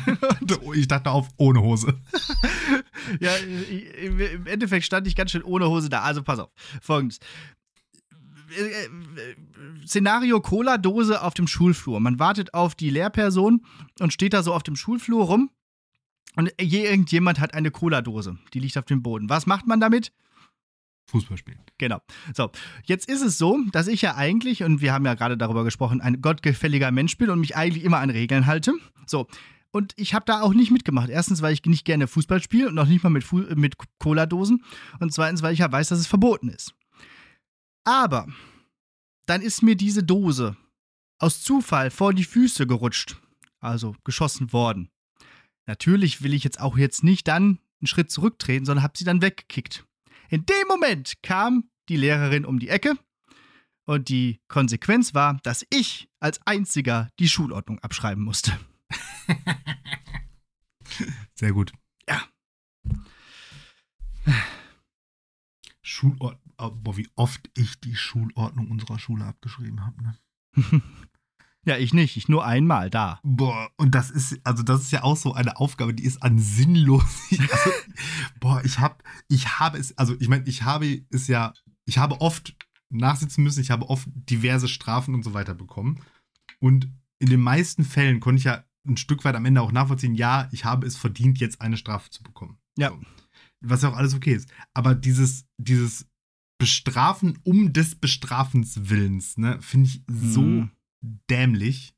[LAUGHS] ich dachte auf ohne Hose. [LAUGHS] ja, im Endeffekt stand ich ganz schön ohne Hose da. Also pass auf. Folgendes. Szenario Cola-Dose auf dem Schulflur. Man wartet auf die Lehrperson und steht da so auf dem Schulflur rum. Und irgendjemand hat eine Cola-Dose. Die liegt auf dem Boden. Was macht man damit? Fußball spielen. Genau. So, jetzt ist es so, dass ich ja eigentlich, und wir haben ja gerade darüber gesprochen, ein gottgefälliger Mensch bin und mich eigentlich immer an Regeln halte. So. Und ich habe da auch nicht mitgemacht. Erstens, weil ich nicht gerne Fußball spiele und noch nicht mal mit, mit Cola-Dosen. Und zweitens, weil ich ja weiß, dass es verboten ist. Aber dann ist mir diese Dose aus Zufall vor die Füße gerutscht. Also geschossen worden. Natürlich will ich jetzt auch jetzt nicht dann einen Schritt zurücktreten, sondern habe sie dann weggekickt. In dem Moment kam die Lehrerin um die Ecke und die Konsequenz war, dass ich als einziger die Schulordnung abschreiben musste. [LAUGHS] Sehr gut. Ja. Schulordnung, boah, wie oft ich die Schulordnung unserer Schule abgeschrieben habe. Ne? [LAUGHS] Ja, ich nicht. Ich nur einmal da. Boah, und das ist, also das ist ja auch so eine Aufgabe, die ist an sinnlos. [LAUGHS] Also, boah, ich hab, ich habe es, also ich meine, ich habe es ja, ich habe oft nachsitzen müssen, ich habe oft diverse Strafen und so weiter bekommen. Und in den meisten Fällen konnte ich ja ein Stück weit am Ende auch nachvollziehen, ja, ich habe es verdient, jetzt eine Strafe zu bekommen. Ja. So. was ja auch alles okay ist. Aber dieses, dieses Bestrafen um des Bestrafens Willens, ne, finde ich so mhm. dämlich.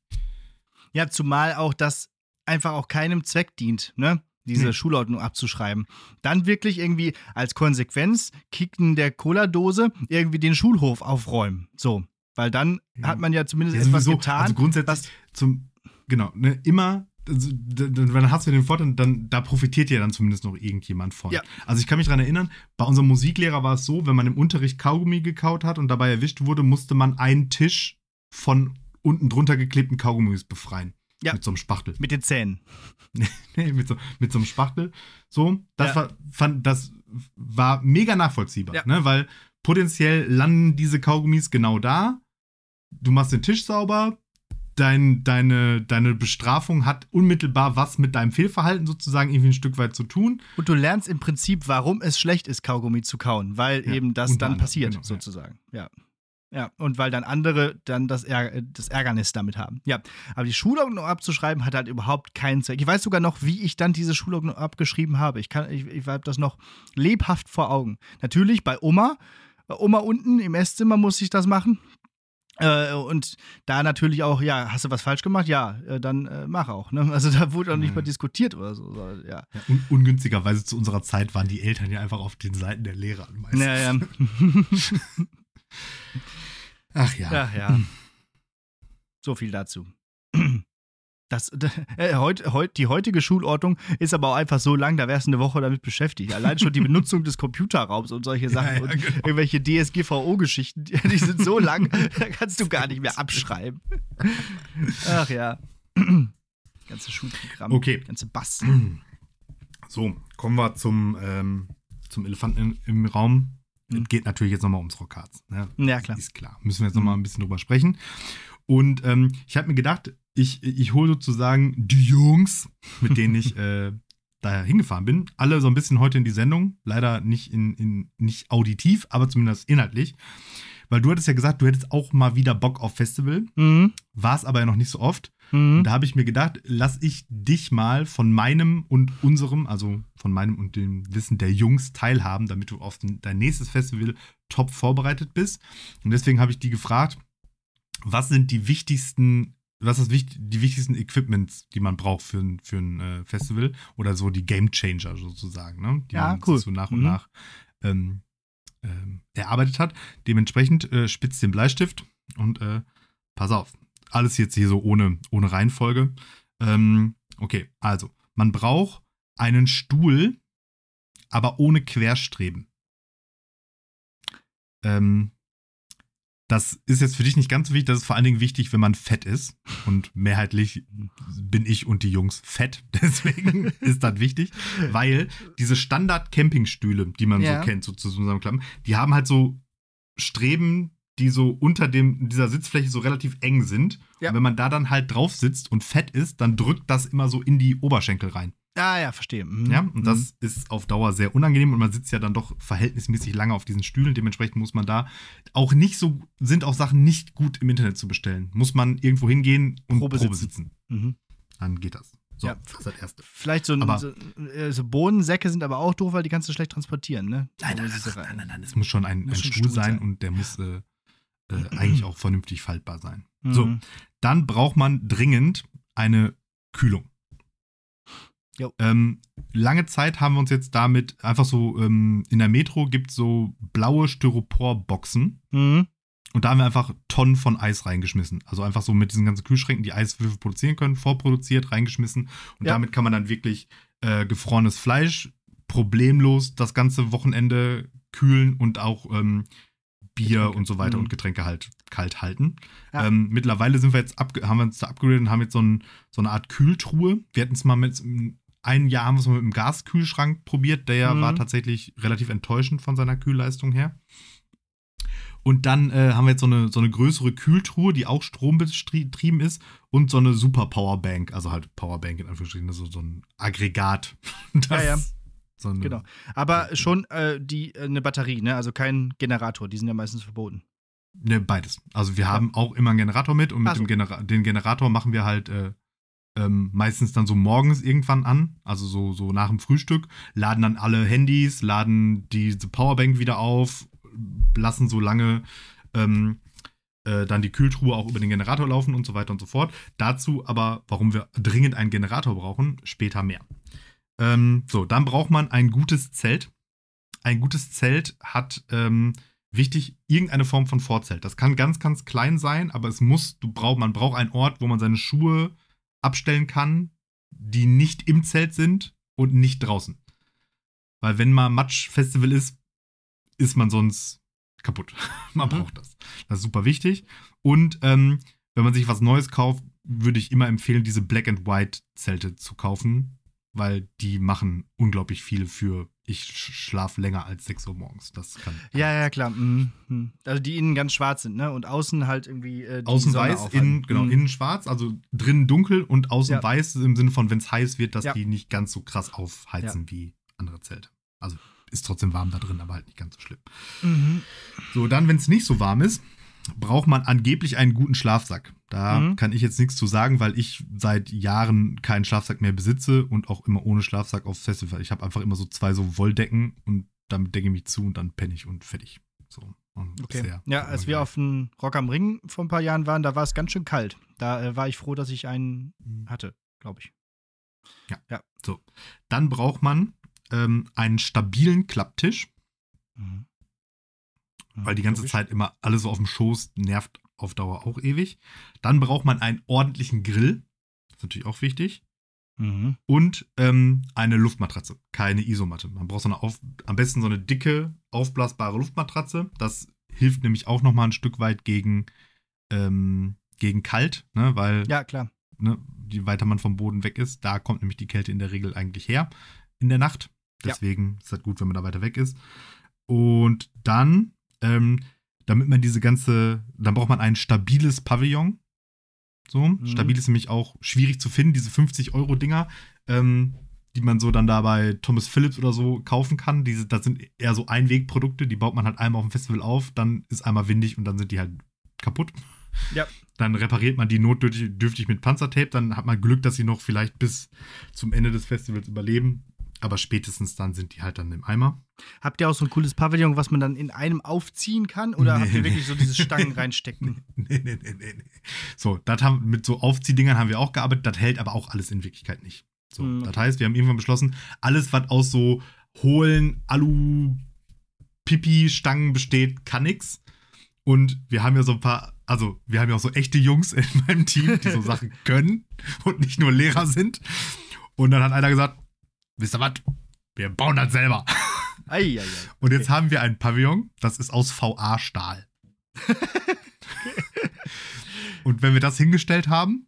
Ja, zumal auch das einfach auch keinem Zweck dient, ne? Diese nee. Schulordnung abzuschreiben. Dann wirklich irgendwie als Konsequenz kicken der Cola-Dose irgendwie den Schulhof aufräumen. So. Weil dann ja. hat man ja zumindest ja, etwas so, getan. Also grundsätzlich zum, genau, ne, immer also, dann hast du den Vorteil, dann da profitiert ja dann zumindest noch irgendjemand von. Ja. Also ich kann mich daran erinnern, bei unserem Musiklehrer war es so, wenn man im Unterricht Kaugummi gekaut hat und dabei erwischt wurde, musste man einen Tisch von unten drunter geklebten Kaugummis befreien. Ja. Mit so einem Spachtel. Mit den Zähnen. [LAUGHS] nee, mit so, mit so einem Spachtel. So, das, ja. war, fand, das war mega nachvollziehbar, ja. ne? weil potenziell landen diese Kaugummis genau da. Du machst den Tisch sauber, dein, deine, deine Bestrafung hat unmittelbar was mit deinem Fehlverhalten sozusagen irgendwie ein Stück weit zu tun. Und du lernst im Prinzip, warum es schlecht ist, Kaugummi zu kauen, weil ja, eben das dann passiert, genau, sozusagen. Ja. ja. und weil dann andere dann das, Ärger, das Ärgernis damit haben. Ja, aber die Schulordnung abzuschreiben hat halt überhaupt keinen Zweck. Ich weiß sogar noch, wie ich dann diese Schulordnung abgeschrieben habe. Ich, ich, ich habe das noch lebhaft vor Augen. Natürlich bei Oma. Bei Oma unten im Esszimmer muss ich das machen. Äh, und da natürlich auch, ja, hast du was falsch gemacht? Ja, äh, dann äh, mach auch. Ne? Also da wurde auch nicht mal diskutiert oder so. Ja. ja un ungünstigerweise zu unserer Zeit waren die Eltern ja einfach auf den Seiten der Lehrer meistens. Ja, ja. [LAUGHS] Ach ja. Ach ja. So viel dazu. Das, [LAUGHS] äh, heut, heut, die heutige Schulordnung ist aber auch einfach so lang, da wärst du eine Woche damit beschäftigt. Allein schon die [LAUGHS] Benutzung des Computerraums und solche Sachen ja, ja, und genau. irgendwelche DSGVO-Geschichten, die, sind so lang, [LAUGHS] da kannst du gar nicht mehr abschreiben. Ach ja. [CLEARS THROAT] Ganze Schulprogramm, okay. ganze Bass. [CLEARS THROAT] So, kommen wir zum, ähm, zum Elefanten im Raum. Mhm. Geht natürlich jetzt nochmal ums Rockharz. Ne? Ja, klar. Ist klar. Müssen wir jetzt nochmal ein bisschen drüber sprechen. Und ähm, ich habe mir gedacht, ich, ich hole sozusagen die Jungs, mit denen ich [LAUGHS] äh, da hingefahren bin, alle so ein bisschen heute in die Sendung. Leider nicht, in, in, nicht auditiv, aber zumindest inhaltlich. Weil du hattest ja gesagt, du hättest auch mal wieder Bock auf Festival. Mhm. War es aber ja noch nicht so oft. Mhm. Und da habe ich mir gedacht, lass ich dich mal von meinem und unserem, also von meinem und dem Wissen der Jungs teilhaben, damit du auf dein nächstes Festival top vorbereitet bist. Und deswegen habe ich die gefragt, was sind die wichtigsten, was ist wichtig, die wichtigsten Equipments, die man braucht für, ein, für ein äh, Festival oder so die Game Changer sozusagen, ne? die ja, man cool. so nach und mhm. nach ähm, ähm, erarbeitet hat. Dementsprechend äh, spitzt den Bleistift und äh, pass auf. Alles jetzt hier so ohne, ohne Reihenfolge. Ähm, okay, also, man braucht einen Stuhl, aber ohne Querstreben. Ähm, das ist jetzt für dich nicht ganz so wichtig. Das ist vor allen Dingen wichtig, wenn man fett ist. Und mehrheitlich bin ich und die Jungs fett. [LAUGHS] Deswegen ist das wichtig. Weil diese Standard-Campingstühle, die man ja. so kennt, so zusammenklappen, die haben halt so Streben, die so unter dem, dieser Sitzfläche so relativ eng sind. Ja. Und wenn man da dann halt drauf sitzt und fett ist, dann drückt das immer so in die Oberschenkel rein. Ah, ja, verstehe. Mhm. Ja, und das mhm. ist auf Dauer sehr unangenehm und man sitzt ja dann doch verhältnismäßig lange auf diesen Stühlen. Dementsprechend muss man da auch nicht so, sind auch Sachen nicht gut im Internet zu bestellen. Muss man irgendwo hingehen und Probe, Probe sitzen. sitzen. Mhm. Dann geht das. So, ja, das ist das Erste. Vielleicht so, aber, so, äh, so, Bohnensäcke sind aber auch doof, weil die kannst du schlecht transportieren, ne? Nein, nein, nein, nein, nein, es muss schon ein, muss ein Stuhl, Stuhl sein, sein, und der muss äh, äh, [CLEARS THROAT] eigentlich auch vernünftig faltbar sein. Mhm. So, dann braucht man dringend eine Kühlung. Ähm, lange Zeit haben wir uns jetzt damit einfach so, ähm, in der Metro gibt es so blaue Styropor-Boxen. Mhm. Und da haben wir einfach Tonnen von Eis reingeschmissen. Also einfach so mit diesen ganzen Kühlschränken, die Eiswürfel produzieren können, vorproduziert, reingeschmissen. Und ja. damit kann man dann wirklich äh, gefrorenes Fleisch problemlos das ganze Wochenende kühlen und auch ähm, Bier Getränke. und so weiter mhm. und Getränke halt kalt halten. Ja. Ähm, mittlerweile sind wir jetzt haben wir uns da abgegradet und haben jetzt so, ein, so eine Art Kühltruhe. Wir hatten es mal mit ein Jahr haben wir es mit dem Gaskühlschrank probiert. Der mhm. war tatsächlich relativ enttäuschend von seiner Kühlleistung her. Und dann äh, haben wir jetzt so eine, so eine größere Kühltruhe, die auch strombetrieben ist und so eine super Powerbank, also halt Powerbank in Anführungsstrichen, also so ein Aggregat. [LAUGHS] ja, ja. So genau. Aber schon äh, die, äh, eine Batterie, ne? Also kein Generator, die sind ja meistens verboten. Ne, beides. Also wir haben auch immer einen Generator mit und mit so. dem Genera den Generator machen wir halt äh, ähm, meistens dann so morgens irgendwann an, also so, so nach dem Frühstück, laden dann alle Handys, laden diese Powerbank wieder auf, lassen so lange ähm, äh, dann die Kühltruhe auch über den Generator laufen und so weiter und so fort. Dazu aber, warum wir dringend einen Generator brauchen, später mehr. Ähm, so, dann braucht man ein gutes Zelt. Ein gutes Zelt hat ähm, wichtig irgendeine Form von Vorzelt. Das kann ganz, ganz klein sein, aber es muss, du brauch, man braucht einen Ort, wo man seine Schuhe abstellen kann, die nicht im Zelt sind und nicht draußen. Weil wenn mal Matsch-Festival ist, ist man sonst kaputt. [LAUGHS] man mhm. braucht das. Das ist super wichtig. Und ähm, wenn man sich was Neues kauft, würde ich immer empfehlen, diese Black and White Zelte zu kaufen, weil die machen unglaublich viel für ich schlafe länger als 6 Uhr morgens. Das kann. Ja, ja, klar. Mhm. Also die innen ganz schwarz sind, ne? Und außen halt irgendwie. Äh, außen Sonne weiß, innen, genau, mhm. innen schwarz, also drinnen dunkel und außen ja. weiß im Sinne von, wenn es heiß wird, dass ja. die nicht ganz so krass aufheizen ja. wie andere Zelte. Also ist trotzdem warm da drin, aber halt nicht ganz so schlimm. Mhm. So, dann, wenn es nicht so warm ist, braucht man angeblich einen guten Schlafsack. Da mhm. kann ich jetzt nichts zu sagen, weil ich seit Jahren keinen Schlafsack mehr besitze und auch immer ohne Schlafsack aufs Festival. Ich habe einfach immer so zwei so Wolldecken und damit decke ich mich zu und dann penne ich und fertig. So. Und okay. ja, als wir auf dem Rock am Ring vor ein paar Jahren waren, da war es ganz schön kalt. Da äh, war ich froh, dass ich einen mhm. hatte, glaube ich. Ja. ja. So. Dann braucht man ähm, einen stabilen Klapptisch. Mhm. Weil die ganze Zeit immer alles so auf dem Schoß nervt auf Dauer auch ewig. Dann braucht man einen ordentlichen Grill. Das ist natürlich auch wichtig. Mhm. Und ähm, eine Luftmatratze, keine Isomatte. Man braucht so eine auf, am besten so eine dicke, aufblasbare Luftmatratze. Das hilft nämlich auch nochmal ein Stück weit gegen, ähm, gegen kalt, ne? weil ja, klar. Ne, je weiter man vom Boden weg ist, da kommt nämlich die Kälte in der Regel eigentlich her in der Nacht. Deswegen ja. ist das gut, wenn man da weiter weg ist. Und dann ähm, damit man diese ganze, dann braucht man ein stabiles Pavillon. So, mhm. stabil ist nämlich auch schwierig zu finden, diese 50-Euro-Dinger, ähm, die man so dann da bei Thomas Phillips oder so kaufen kann. Diese, das sind eher so Einwegprodukte, die baut man halt einmal auf dem Festival auf, dann ist einmal windig und dann sind die halt kaputt. Ja. Dann repariert man die notdürftig mit Panzertape, dann hat man Glück, dass sie noch vielleicht bis zum Ende des Festivals überleben. Aber spätestens dann sind die halt dann im Eimer. Habt ihr auch so ein cooles Pavillon, was man dann in einem aufziehen kann? Oder nee, habt ihr wirklich so diese Stangen reinstecken? [LAUGHS] Nee, nee, nee, nee, nee. So, das haben, mit so Aufziehdingern haben wir auch gearbeitet. Das hält aber auch alles in Wirklichkeit nicht. So, mhm. das heißt, wir haben irgendwann beschlossen, alles, was aus so hohlen Alu-Pipi-Stangen besteht, kann nix. Und wir haben ja so ein paar, also wir haben ja auch so echte Jungs [LAUGHS] in meinem Team, die so Sachen können und nicht nur Lehrer sind. Und dann hat einer gesagt, wisst ihr was? Wir bauen das selber. Ei, ei, ei. Und jetzt okay. haben wir ein Pavillon, das ist aus VA-Stahl. und wenn wir das hingestellt haben,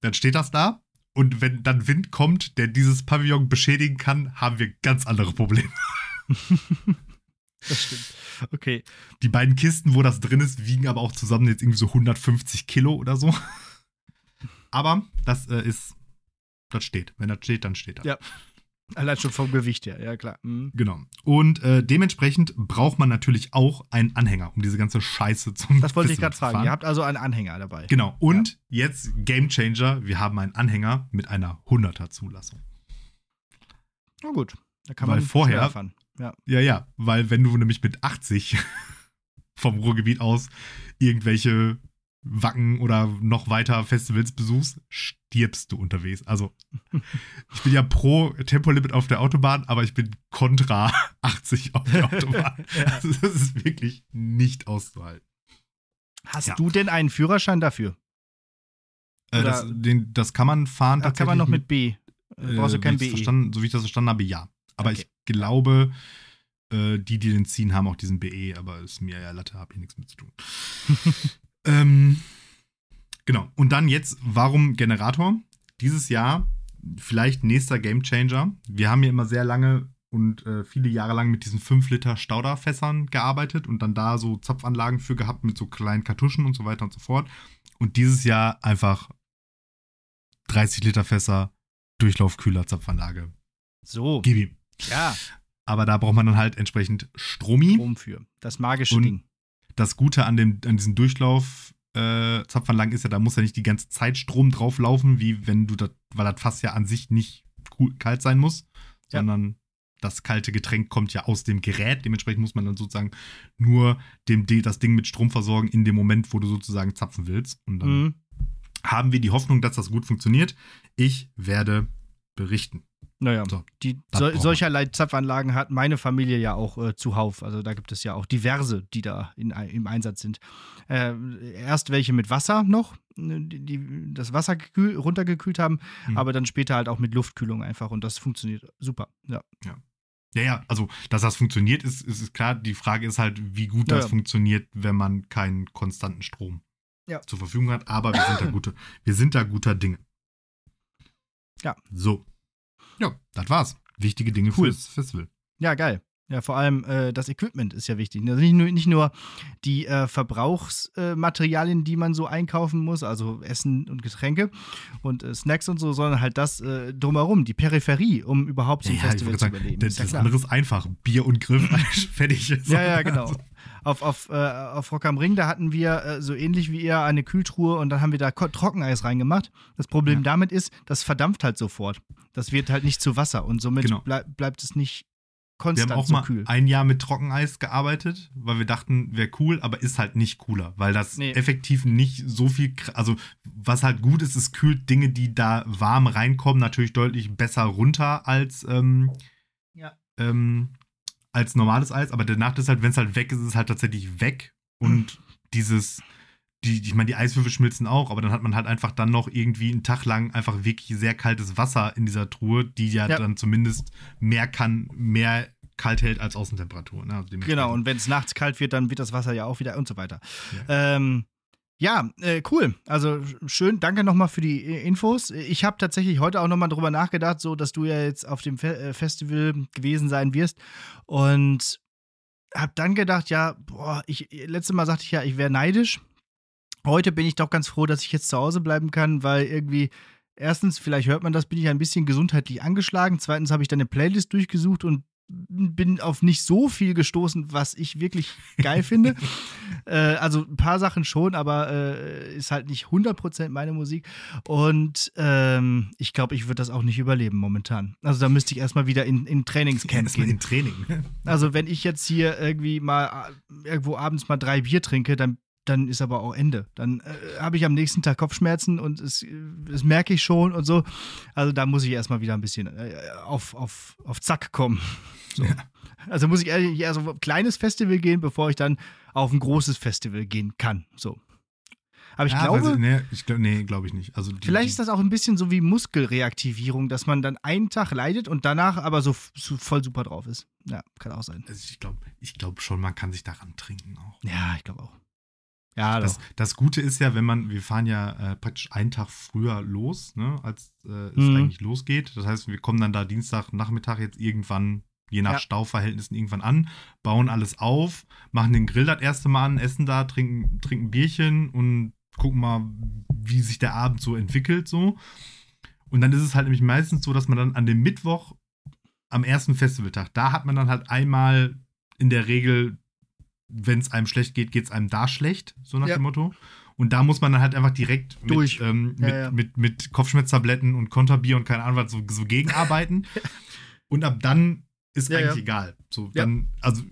dann steht das da. Und wenn dann Wind kommt, der dieses Pavillon beschädigen kann, haben wir ganz andere Probleme. das stimmt. Okay. Die beiden Kisten, wo das drin ist, wiegen aber auch zusammen jetzt irgendwie so 150 Kilo oder so. Aber das äh, ist, das steht. Wenn das steht, dann steht das. Ja. Allein schon vom Gewicht her, ja klar. Mhm. Genau. Und äh, dementsprechend braucht man natürlich auch einen Anhänger, um diese ganze Scheiße zum Das wollte ich gerade fragen. Ihr habt also einen Anhänger dabei. Genau. Und ja. jetzt Game Changer, wir haben einen Anhänger mit einer 100er Zulassung. Na gut, da kann weil man vorher fahren. Ja. ja, ja, weil wenn du nämlich mit 80 [LAUGHS] vom Ruhrgebiet aus irgendwelche Wacken oder noch weiter Festivals besuchst, stirbst du unterwegs. Also, ich bin ja pro Tempolimit auf der Autobahn, aber ich bin kontra [LAUGHS] 80 auf der Autobahn. [LAUGHS] also, das ist wirklich nicht auszuhalten. Hast ja. du denn einen Führerschein dafür? Äh, das, den, das, kann man fahren. Das kann man noch mit B. Äh, brauchst du kein BE. So wie ich das verstanden habe, ja. Aber okay. ich glaube, äh, die, die den ziehen, haben auch diesen BE, aber ist mir ja Latte, habe ich nichts mit zu tun. [LAUGHS] Ähm, genau. Und dann jetzt, warum Generator? Dieses Jahr vielleicht nächster Gamechanger. Wir haben ja immer sehr lange und äh, viele Jahre lang mit diesen 5 Liter Stauderfässern gearbeitet und dann da so Zapfanlagen für gehabt mit so kleinen Kartuschen und so weiter und so fort. Und dieses Jahr einfach 30 Liter Fässer, Durchlaufkühler, Zapfanlage. So. Gib ihm. Ja. Aber da braucht man dann halt entsprechend Stromi. Strom für. Das magische und Ding das Gute an, dem, an diesen Durchlauf, äh, Zapfanlagen ist ja, da muss ja nicht die ganze Zeit Strom drauflaufen, wie wenn du das, weil das Fass ja an sich nicht cool, kalt sein muss, Ja. sondern das kalte Getränk kommt ja aus dem Gerät. Dementsprechend muss man dann sozusagen nur dem, das Ding mit Strom versorgen in dem Moment, wo du sozusagen zapfen willst. Und dann Mhm. haben wir die Hoffnung, dass das gut funktioniert. Ich werde berichten. Naja, So, die, wir. solcherlei Zapfanlagen hat meine Familie ja auch äh, zuhauf. Also da gibt es ja auch diverse, die da in, im Einsatz sind. Äh, erst welche mit Wasser noch, ne, die, die das Wasser gekühl, runtergekühlt haben, Mhm. aber dann später halt auch mit Luftkühlung einfach und das funktioniert super. Ja. Ja, ja, also, dass das funktioniert, ist, ist, ist klar. Die Frage ist halt, wie gut Ja, das ja. funktioniert, wenn man keinen konstanten Strom Ja. zur Verfügung hat. Aber wir sind da gute, wir sind da guter Dinge. Ja. So. Ja, das war's. Wichtige Dinge Cool. fürs Festival. Ja, geil. Ja, vor allem äh, das Equipment ist ja wichtig. Also nicht nur, nicht nur die äh, Verbrauchsmaterialien, die man so einkaufen muss, also Essen und Getränke und äh, Snacks und so, sondern halt das äh, drumherum, die Peripherie, um überhaupt zum Ja, Festival zu sagen, überleben. das, ja das andere ist einfach. Bier und Grill, [LAUGHS] fertig. ist. Ja, ja, genau. Auf, auf, äh, auf Rock am Ring, da hatten wir äh, so ähnlich wie ihr eine Kühltruhe und dann haben wir da Trockeneis reingemacht. Das Problem Ja. damit ist, das verdampft halt sofort. Das wird halt nicht zu Wasser und somit Genau. bleib, bleibt es nicht Wir konstant haben auch so mal kühl. ein Jahr mit Trockeneis gearbeitet, weil wir dachten, wäre cool, aber ist halt nicht cooler, weil das Nee. effektiv nicht so viel, also was halt gut ist, es kühlt Dinge, die da warm reinkommen, natürlich deutlich besser runter als, ähm, Ja. ähm, als normales Eis, aber der Nachteil ist halt, wenn es halt weg ist, ist es halt tatsächlich weg und dieses, die, ich meine, die Eiswürfel schmilzen auch, aber dann hat man halt einfach dann noch irgendwie einen Tag lang einfach wirklich sehr kaltes Wasser in dieser Truhe, die ja, Ja. dann zumindest mehr kann, mehr kalt hält als Außentemperatur. Ne? Also Genau, und wenn es nachts kalt wird, dann wird das Wasser ja auch wieder und so weiter. Ja, ähm, ja äh, cool. Also schön, danke nochmal für die äh, Infos. Ich habe tatsächlich heute auch nochmal drüber nachgedacht, so dass du ja jetzt auf dem Fe äh, Festival gewesen sein wirst. Und habe dann gedacht, ja, boah, ich, letztes Mal sagte ich ja, ich wäre neidisch. Heute bin ich doch ganz froh, dass ich jetzt zu Hause bleiben kann, weil irgendwie. Erstens, vielleicht hört man das, bin ich ein bisschen gesundheitlich angeschlagen. Zweitens habe ich dann eine Playlist durchgesucht und bin auf nicht so viel gestoßen, was ich wirklich geil finde. [LAUGHS] Äh, also ein paar Sachen schon, aber äh, ist halt nicht 100% meine Musik. Und ähm, ich glaube, ich würde das auch nicht überleben momentan. Also da müsste ich erstmal wieder in, in Trainingscamp gehen. in Training. Also wenn ich jetzt hier irgendwie mal äh, irgendwo abends mal drei Bier trinke, dann dann ist aber auch Ende. Dann äh, habe ich am nächsten Tag Kopfschmerzen und es, das merke ich schon und so. Also da muss ich erstmal wieder ein bisschen äh, auf, auf, auf Zack kommen. [LAUGHS] So. Also muss ich ehrlich eher so auf ein kleines Festival gehen, bevor ich dann auf ein großes Festival gehen kann. So. Aber ich Ja, glaube, ich, nee, ich glaub, nee, glaube ich nicht. Also die, vielleicht ist das auch ein bisschen so wie Muskelreaktivierung, dass man dann einen Tag leidet und danach aber so, so voll super drauf ist. Ja, kann auch sein. also ich glaube ich glaub schon, man kann sich daran trinken auch. Ja, ich glaube auch. Ja, Das, das Gute ist ja, wenn man, wir fahren ja äh, praktisch einen Tag früher los, ne, als äh, es Mhm. eigentlich losgeht. Das heißt, wir kommen dann da Dienstagnachmittag jetzt irgendwann, je nach Ja. Stauverhältnissen, irgendwann an, bauen alles auf, machen den Grill das erste Mal an, essen da, trinken, trinken Bierchen und gucken mal, wie sich der Abend so entwickelt, so. Und dann ist es halt nämlich meistens so, dass man dann an dem Mittwoch am ersten Festivaltag, da hat man dann halt einmal in der Regel, wenn es einem schlecht geht, geht es einem da schlecht, so nach Ja. dem Motto. Und da muss man dann halt einfach direkt mit, Durch. ähm, mit, ja. mit, mit Kopfschmerztabletten und Konterbier und keine Ahnung was so, so gegenarbeiten. [LAUGHS] und ab dann ist eigentlich egal. So, dann, also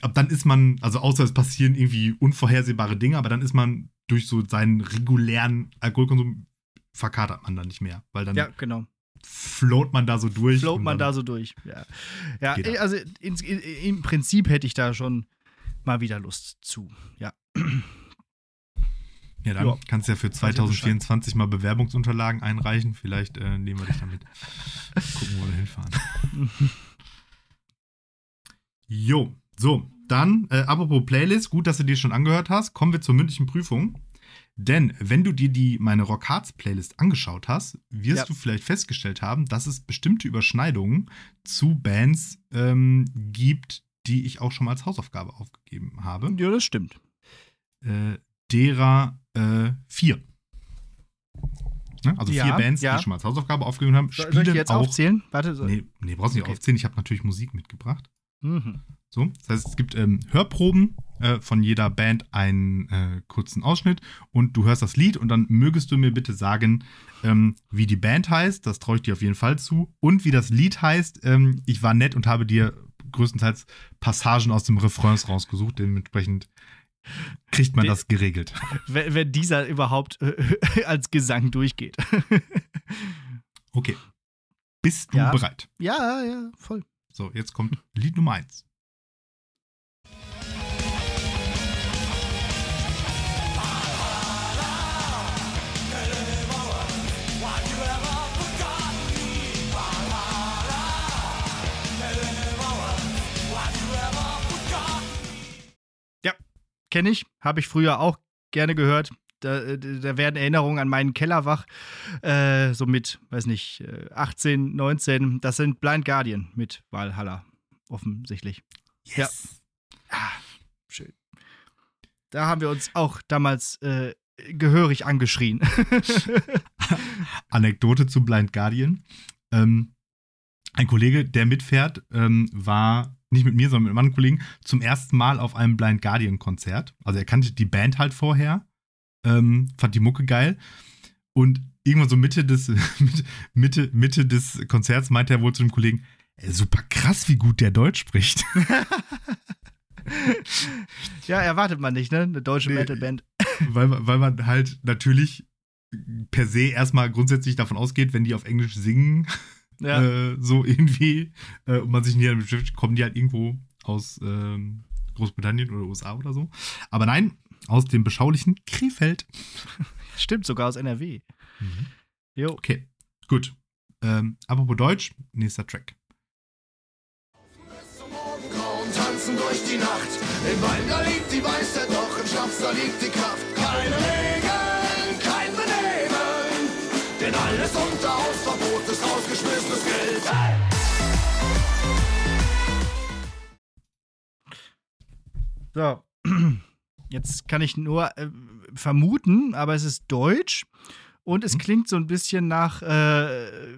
ab dann ist man, also außer es passieren irgendwie unvorhersehbare Dinge, aber dann ist man durch so seinen regulären Alkoholkonsum verkatert man dann nicht mehr, weil dann Ja, genau. float man da so durch. Float man da so durch. Ja, ja also ins, in, im Prinzip hätte ich da schon mal wieder Lust zu. Ja. Ja, dann Ja. kannst du ja für Weiß ja Bescheid. 2024 mal Bewerbungsunterlagen einreichen. Vielleicht äh, nehmen wir dich damit. Gucken, wo wir hinfahren. [LAUGHS] jo, so, dann, äh, apropos Playlist, gut, dass du dir schon angehört hast. Kommen wir zur mündlichen Prüfung. Denn wenn du dir die meine Rock Hearts Playlist angeschaut hast, wirst Ja. du vielleicht festgestellt haben, dass es bestimmte Überschneidungen zu Bands ähm, gibt, die ich auch schon mal als Hausaufgabe aufgegeben habe ja, das stimmt. äh, derer äh, vier. Ne? Also Ja, vier Bands, die ja. ich schon mal als Hausaufgabe aufgegeben haben, So, spielen soll ich die jetzt auch. aufzählen? Warte. So. Nee, nee, brauchst du nicht Okay. aufzählen. Ich habe natürlich Musik mitgebracht. Mhm. So, das heißt, es gibt ähm, Hörproben, äh, von jeder Band einen äh, kurzen Ausschnitt und du hörst das Lied und dann mögest du mir bitte sagen, ähm, wie die Band heißt, das traue ich dir auf jeden Fall zu, und wie das Lied heißt. Ähm, ich war nett und habe dir größtenteils Passagen aus dem Refrains rausgesucht, dementsprechend kriegt man das geregelt. [LAUGHS] Wenn, wenn dieser überhaupt äh, [LAUGHS] als Gesang durchgeht. [LAUGHS] okay. Bist du Ja. bereit? ja, ja, voll. So, jetzt kommt Lied Nummer 1. Kenne ich, habe ich früher auch gerne gehört. Da, da werden Erinnerungen an meinen Keller wach. Äh, so mit, weiß nicht, äh, 18, 19. Das sind Blind Guardian mit Valhalla. Offensichtlich. Ja. Ah, schön. Da haben wir uns auch damals äh, gehörig angeschrien. [LAUGHS] Anekdote zu Blind Guardian. Ähm, ein Kollege, der mitfährt, ähm, war nicht mit mir, sondern mit einem anderen Kollegen zum ersten Mal auf einem Blind Guardian Konzert. Also er kannte die Band halt vorher, ähm, fand die Mucke geil und irgendwann so Mitte des [LAUGHS] Mitte, Mitte, des Konzerts meinte er wohl zu dem Kollegen, super krass, wie gut der Deutsch spricht. [LAUGHS] ja, erwartet man nicht, ne? Eine deutsche Nee. Metalband. weil, man- weil man halt natürlich per se erstmal grundsätzlich davon ausgeht, wenn die auf Englisch singen, Ja. äh, so irgendwie, äh, und man sich nicht damit beschäftigt, kommen die halt irgendwo aus ähm, Großbritannien oder USA oder so. Aber nein, aus dem beschaulichen Krefeld. [LAUGHS] Stimmt, sogar aus NRW. Jo. Okay, gut. Ähm, apropos Deutsch, nächster Track. Tanzen durch die Nacht. Im Wald, da liegt die Weisheit, doch im Schnaps, da liegt die Kraft. Keine Benehmen. Denn alles unter Hausverbot ist rausgeschmissenes Geld. Hey! So. [CLEARS THROAT] Jetzt kann ich nur äh, vermuten, aber es ist deutsch und es klingt so ein bisschen nach, äh,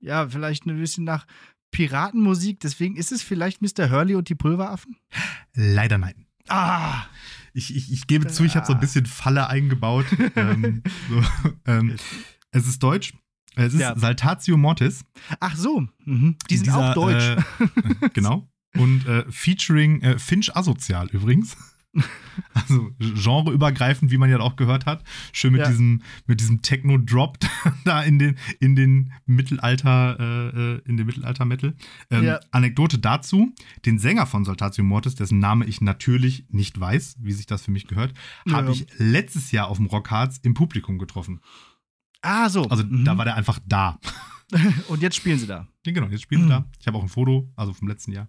ja, vielleicht ein bisschen nach Piratenmusik. Deswegen ist es vielleicht Mr. Hurley und die Pulveraffen? Leider nein. Ah! Ich, ich, ich gebe zu, ich habe so ein bisschen Falle eingebaut. [LAUGHS] ähm, so, ähm, es ist Deutsch. Es ist Ja. Saltatio Mortis. Ach so. Mhm. Die sind Dieser, auch deutsch. Äh, [LAUGHS] genau. Und äh, featuring äh, Finch Asozial übrigens. [LAUGHS] Also genreübergreifend, wie man ja auch gehört hat. Schön mit Ja. diesem, mit diesem Techno-Drop [LAUGHS] da in den, in den Mittelalter, äh, äh, in den Mittelalter-Metal. Ähm, Ja. Anekdote dazu: Den Sänger von Saltatio Mortis, dessen Name ich natürlich nicht weiß, wie sich das für mich gehört, Ja. habe ich letztes Jahr auf dem Rockharz im Publikum getroffen. Ah, so. Also Mhm. da war der einfach da. [LAUGHS] Und jetzt spielen sie da. Ja, genau, jetzt spielen sie da. Ich habe auch ein Foto, also vom letzten Jahr.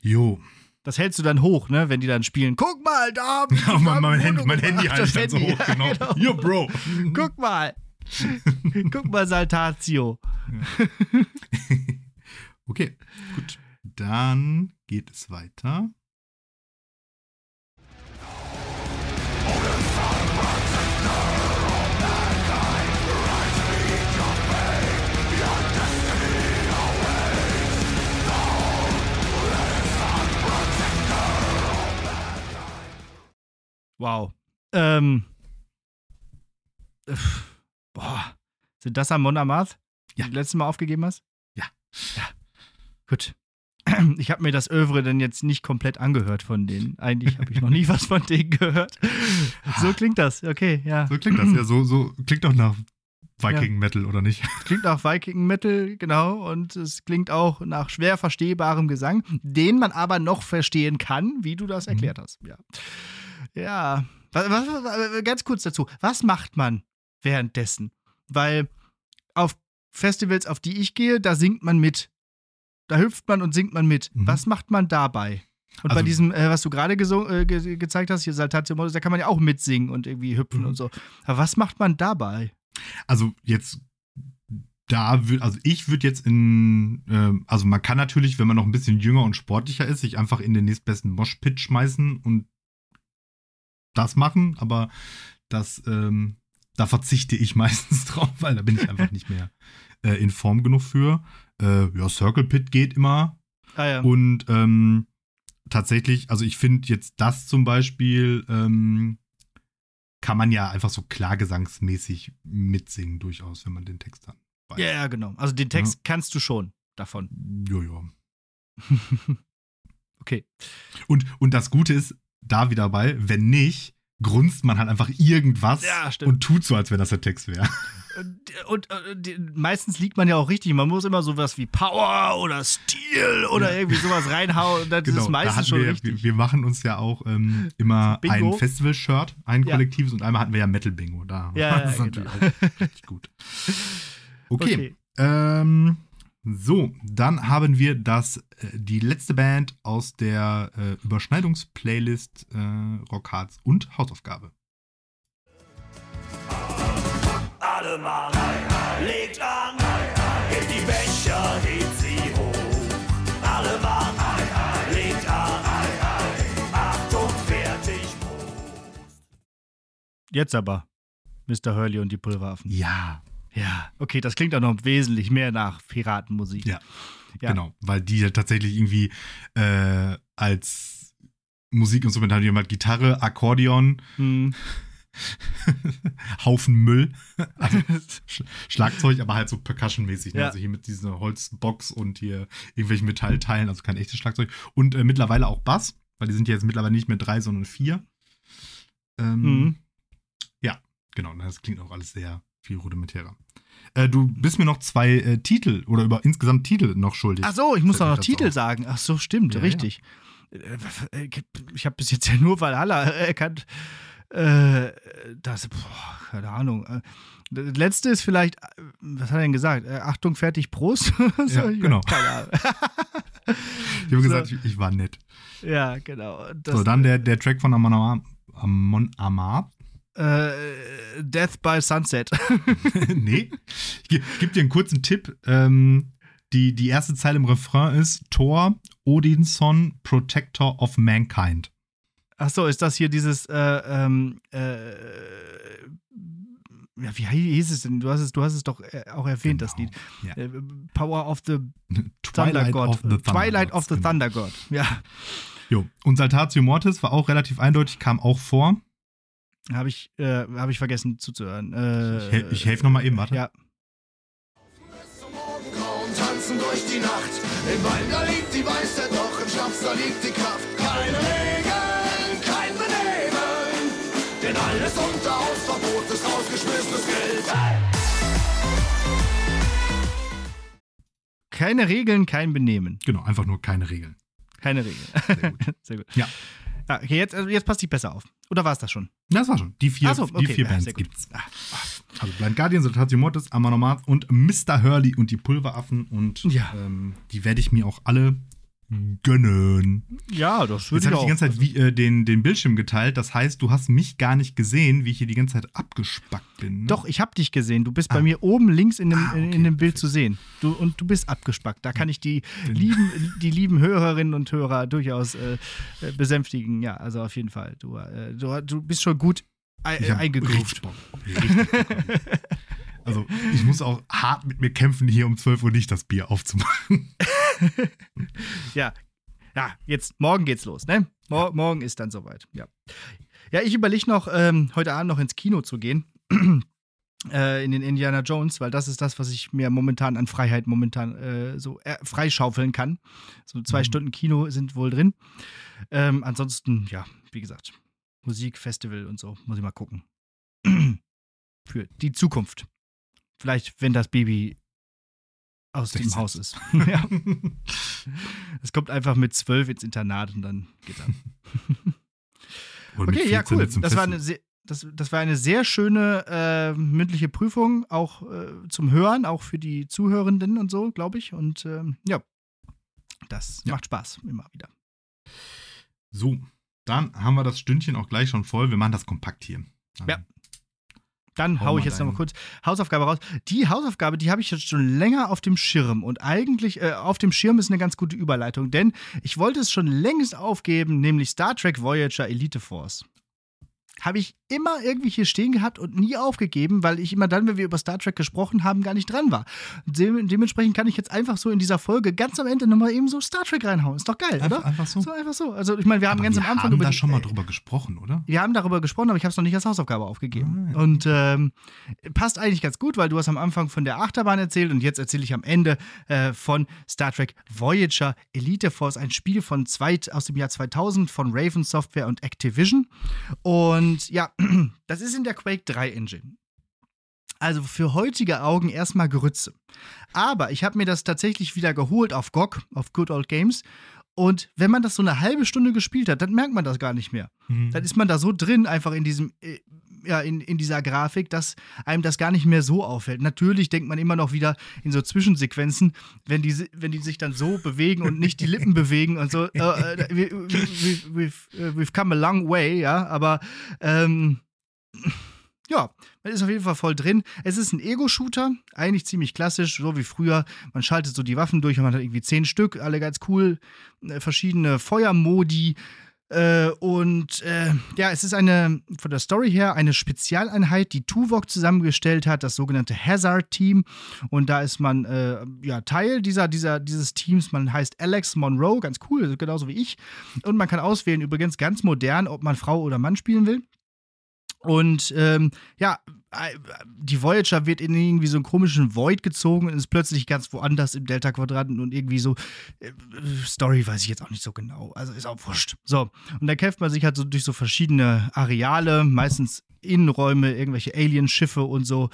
Jo. Das hältst du dann hoch, ne, wenn die dann spielen. Guck mal, da [LAUGHS] Ja, mein, ein mein, Handy, mein. Handy halte ich dann so hoch, [LAUGHS] ja, genau. Yo, Bro. Guck mal. Guck mal, Saltatio. Okay, gut. Dann geht es weiter. Wow. Ähm. äh, Boah. Sind das Amon Amarth? Ja. Die du letztes Mal aufgegeben hast? Ja. Ja. Gut. [CLEARS THROAT] Ich habe mir das Övre dann jetzt nicht komplett angehört von denen. Eigentlich habe ich noch nie was von denen gehört. [LAUGHS] So klingt das. Okay, ja. So klingt das ja. So, so klingt doch nach Viking Metal, oder nicht? Klingt nach Viking Metal, genau. Und es klingt auch nach schwer verstehbarem Gesang, den man aber noch verstehen kann, wie du das Mhm. erklärt hast. Ja. Ja. Was, was, was, ganz kurz dazu. Was macht man währenddessen? Weil auf Festivals, auf die ich gehe, da singt man mit. Da hüpft man und singt man mit. Mhm. Was macht man dabei? Und bei Also- diesem, äh, was du gerade äh, ge gezeigt hast, hier Saltatio Modus, da kann man ja auch mitsingen und irgendwie hüpfen Mhm. und so. Aber was macht man dabei? Also jetzt da würde, also ich würde jetzt in, ähm, also man kann natürlich, wenn man noch ein bisschen jünger und sportlicher ist, sich einfach in den nächstbesten Moshpit schmeißen und das machen, aber das, ähm, da verzichte ich [LAUGHS] meistens drauf, weil da bin ich einfach nicht mehr äh, in Form genug für. Äh, ja, Circle Pit geht immer Ah ja. und ähm, tatsächlich, also ich finde jetzt das zum Beispiel, ähm, kann man ja einfach so klargesangsmäßig mitsingen, durchaus, wenn man den Text hat. Ja, ja, genau. Also den Text ja. kannst du schon davon. Ja, ja. [LAUGHS] okay. Und, und das Gute ist, da wieder dabei, wenn nicht, grunzt man halt einfach irgendwas ja, und tut so, als wenn das der Text wäre. Und, und, und, meistens liegt man ja auch richtig. Man muss immer sowas wie Power oder Stil oder ja. irgendwie sowas reinhauen. Das genau, ist meistens da schon wir, richtig. Wir machen uns ja auch ähm, immer ein Festival-Shirt, ein ja. kollektives und einmal hatten wir ja Metal-Bingo. Da ja, [LAUGHS] das ist genau. natürlich auch richtig gut. Okay. okay. Ähm, so, dann haben wir das, äh, die letzte Band aus der äh, Überschneidungsplaylist äh, Rockhards und Hausaufgabe. Alle mal legt an, hebt die Becher, hebt sie hoch. Alle mal legt an, Achtung, fertig, Prost. Jetzt aber, Mr. Hurley und die Pulveraffen. Ja, ja, okay, das klingt auch noch wesentlich mehr nach Piratenmusik. Ja, ja. genau, weil die ja tatsächlich irgendwie äh, als Musikinstrument haben die halt Gitarre, Akkordeon, hm. [LAUGHS] Haufen Müll, [LAUGHS] also Schlagzeug, aber halt so Percussion-mäßig. Ne? Ja. Also hier mit dieser Holzbox und hier irgendwelchen Metallteilen, also kein echtes Schlagzeug. Und äh, mittlerweile auch Bass, weil die sind ja jetzt mittlerweile nicht mehr drei, sondern vier. Ähm, mhm. Ja, genau, das klingt auch alles sehr viel rudimentärer. Äh, du bist mir noch zwei äh, Titel oder über insgesamt Titel noch schuldig. Ach so, ich muss noch Titel auf. sagen. Ach so, stimmt, ja, richtig. Ja. Äh, ich habe bis jetzt ja nur Valhalla [LAUGHS] erkannt. Äh, das, boah, keine Ahnung. Äh, das letzte ist vielleicht, was hat er denn gesagt? Achtung, fertig, Prost. [LAUGHS] so, ja, genau. Keine Ahnung. [LAUGHS] ich habe gesagt, ich, ich, war nett. Ja, genau. Das, so, dann der, der Track von Amon Amar. Amon Amar äh, Death by Sunset. [LAUGHS] [LAUGHS] nee. Ich, gebe dir einen kurzen Tipp. Ähm, die, die erste Zeile im Refrain ist Thor, Odinson, Protector of Mankind. Ach so, ist das hier dieses äh, ähm, äh, ja, wie hieß es denn? Du hast es, du hast es doch äh, auch erwähnt, genau. das Lied. Ja. Äh, Power of the [LAUGHS] Thunder God. Of the Thunder Twilight of the genau. Thunder God. Ja. Jo. Und Saltatio Mortis war auch relativ eindeutig, kam auch vor. Habe ich, äh, hab ich vergessen zuzuhören. Äh, ich, ich helfe nochmal eben, warte. Ja. tanzen durch die Nacht. Im Wein, da liegt die Weisheit, doch im Schnaps, da liegt die Kraft. Keine Regeln, kein Benehmen, denn alles unter Hausverbot ist rausgeschmissenes Geld. Hey! Keine Regeln, kein Benehmen. Genau, einfach nur keine Regeln. Keine Regeln. Sehr gut. [LAUGHS] Sehr gut. Ja. Ja, okay, jetzt, also jetzt passt die besser auf. Oder war es das schon? Ja, das war schon. Die vier, so, okay. die vier ja, Bands gibt's. Ah, also Blind Guardian, Soltatio Mortis, Amanomat und Mr. Hurley und die Pulveraffen. Und ja. ähm, die werde ich mir auch alle gönnen. Ja, das würde ich auch. Jetzt habe ich die ganze Zeit wie, äh, den, den Bildschirm geteilt. Das heißt, du hast mich gar nicht gesehen, wie ich hier die ganze Zeit abgespackt bin. Ne? Doch, ich habe dich gesehen. Du bist ah. bei mir oben links in dem, ah, okay. in, dem Bild zu sehen. Du, und du bist abgespackt. Da kann ich die lieben, die lieben Hörerinnen und Hörer durchaus äh, äh, besänftigen. Ja, also auf jeden Fall. Du, äh, du, du bist schon gut äh, eingegroovt. [LAUGHS] Also ich muss auch hart mit mir kämpfen, hier um 12 Uhr nicht das Bier aufzumachen. [LAUGHS] ja. Ja, jetzt, morgen geht's los, ne? Mor morgen ist dann soweit, ja. Ja, ich überlege noch, ähm, heute Abend noch ins Kino zu gehen. [CLEARS THROAT] äh, in den Indiana Jones, weil das ist das, was ich mir momentan an Freiheit momentan äh, so äh, freischaufeln kann. So zwei mhm. Stunden Kino sind wohl drin. Ähm, ansonsten, ja, wie gesagt, Musik, Festival und so, muss ich mal gucken. [CLEARS THROAT] Für die Zukunft. Vielleicht, wenn das Baby aus dem Haus ist. [LAUGHS] ja. Es kommt einfach mit zwölf ins Internat und dann geht er. okay, ja, cool. Das war, eine sehr, das, das war eine sehr schöne äh, mündliche Prüfung, auch äh, zum Hören, auch für die Zuhörenden und so, glaube ich. Und ähm, ja, das ja. macht Spaß immer wieder. So, dann haben wir das Stündchen auch gleich schon voll. Wir machen das kompakt hier. Dann ja. Dann hau ich jetzt nochmal kurz Hausaufgabe raus. Die Hausaufgabe, die habe ich jetzt schon länger auf dem Schirm. Und eigentlich äh, auf dem Schirm ist eine ganz gute Überleitung, denn ich wollte es schon längst aufgeben, nämlich Star Trek Voyager Elite Force. habe ich immer irgendwie hier stehen gehabt und nie aufgegeben, weil ich immer dann, wenn wir über Star Trek gesprochen haben, gar nicht dran war. Dem, dementsprechend kann ich jetzt einfach so in dieser Folge ganz am Ende nochmal eben so Star Trek reinhauen. Ist doch geil, Einfach, oder? einfach so. So einfach so. Also ich meine, wir haben Aber ganz wir am Anfang haben über da schon mal drüber gesprochen, oder? wir haben darüber gesprochen, aber ich habe es noch nicht als Hausaufgabe aufgegeben. Ah, ja. Und ähm, passt eigentlich ganz gut, weil du hast am Anfang von der Achterbahn erzählt und jetzt erzähle ich am Ende äh, von Star Trek Voyager Elite Force, ein Spiel von zwei, aus dem Jahr 2000 von Raven Software und Activision. Und ja, das ist in der Quake 3 Engine. Also für heutige Augen erstmal Grütze. Aber ich habe mir das tatsächlich wieder geholt auf GOG, auf Good Old Games. Und wenn man das so eine halbe Stunde gespielt hat, dann merkt man das gar nicht mehr Mhm. dann ist man da so drin, einfach in diesem, äh, ja, in, in dieser Grafik, dass einem das gar nicht mehr so auffällt. Natürlich denkt man immer noch wieder in so Zwischensequenzen, wenn die, wenn die sich dann so bewegen und nicht die Lippen [LAUGHS] bewegen und so, äh, we, we, we, we've, we've come a long way, ja, aber ähm, ja, man ist auf jeden Fall voll drin. Es ist ein Ego-Shooter, eigentlich ziemlich klassisch, so wie früher. Man schaltet so die Waffen durch und man hat irgendwie zehn Stück, alle ganz cool, äh, verschiedene Feuermodi. Äh, und äh, ja, es ist eine, von der Story her, eine Spezialeinheit, die Tuvok zusammengestellt hat, das sogenannte Hazard-Team. Und da ist man äh, ja Teil dieser, dieser, dieses Teams. Man heißt Alex Monroe, ganz cool, genauso wie ich. Und man kann auswählen, übrigens ganz modern, ob man Frau oder Mann spielen will. Und ähm, ja, die Voyager wird in irgendwie so einen komischen Void gezogen und ist plötzlich ganz woanders im Delta-Quadranten und irgendwie so. Äh, Story weiß ich jetzt auch nicht so genau. Also ist auch wurscht. So. Und da kämpft man sich halt so durch so verschiedene Areale, meistens Innenräume, irgendwelche Alien-Schiffe und so.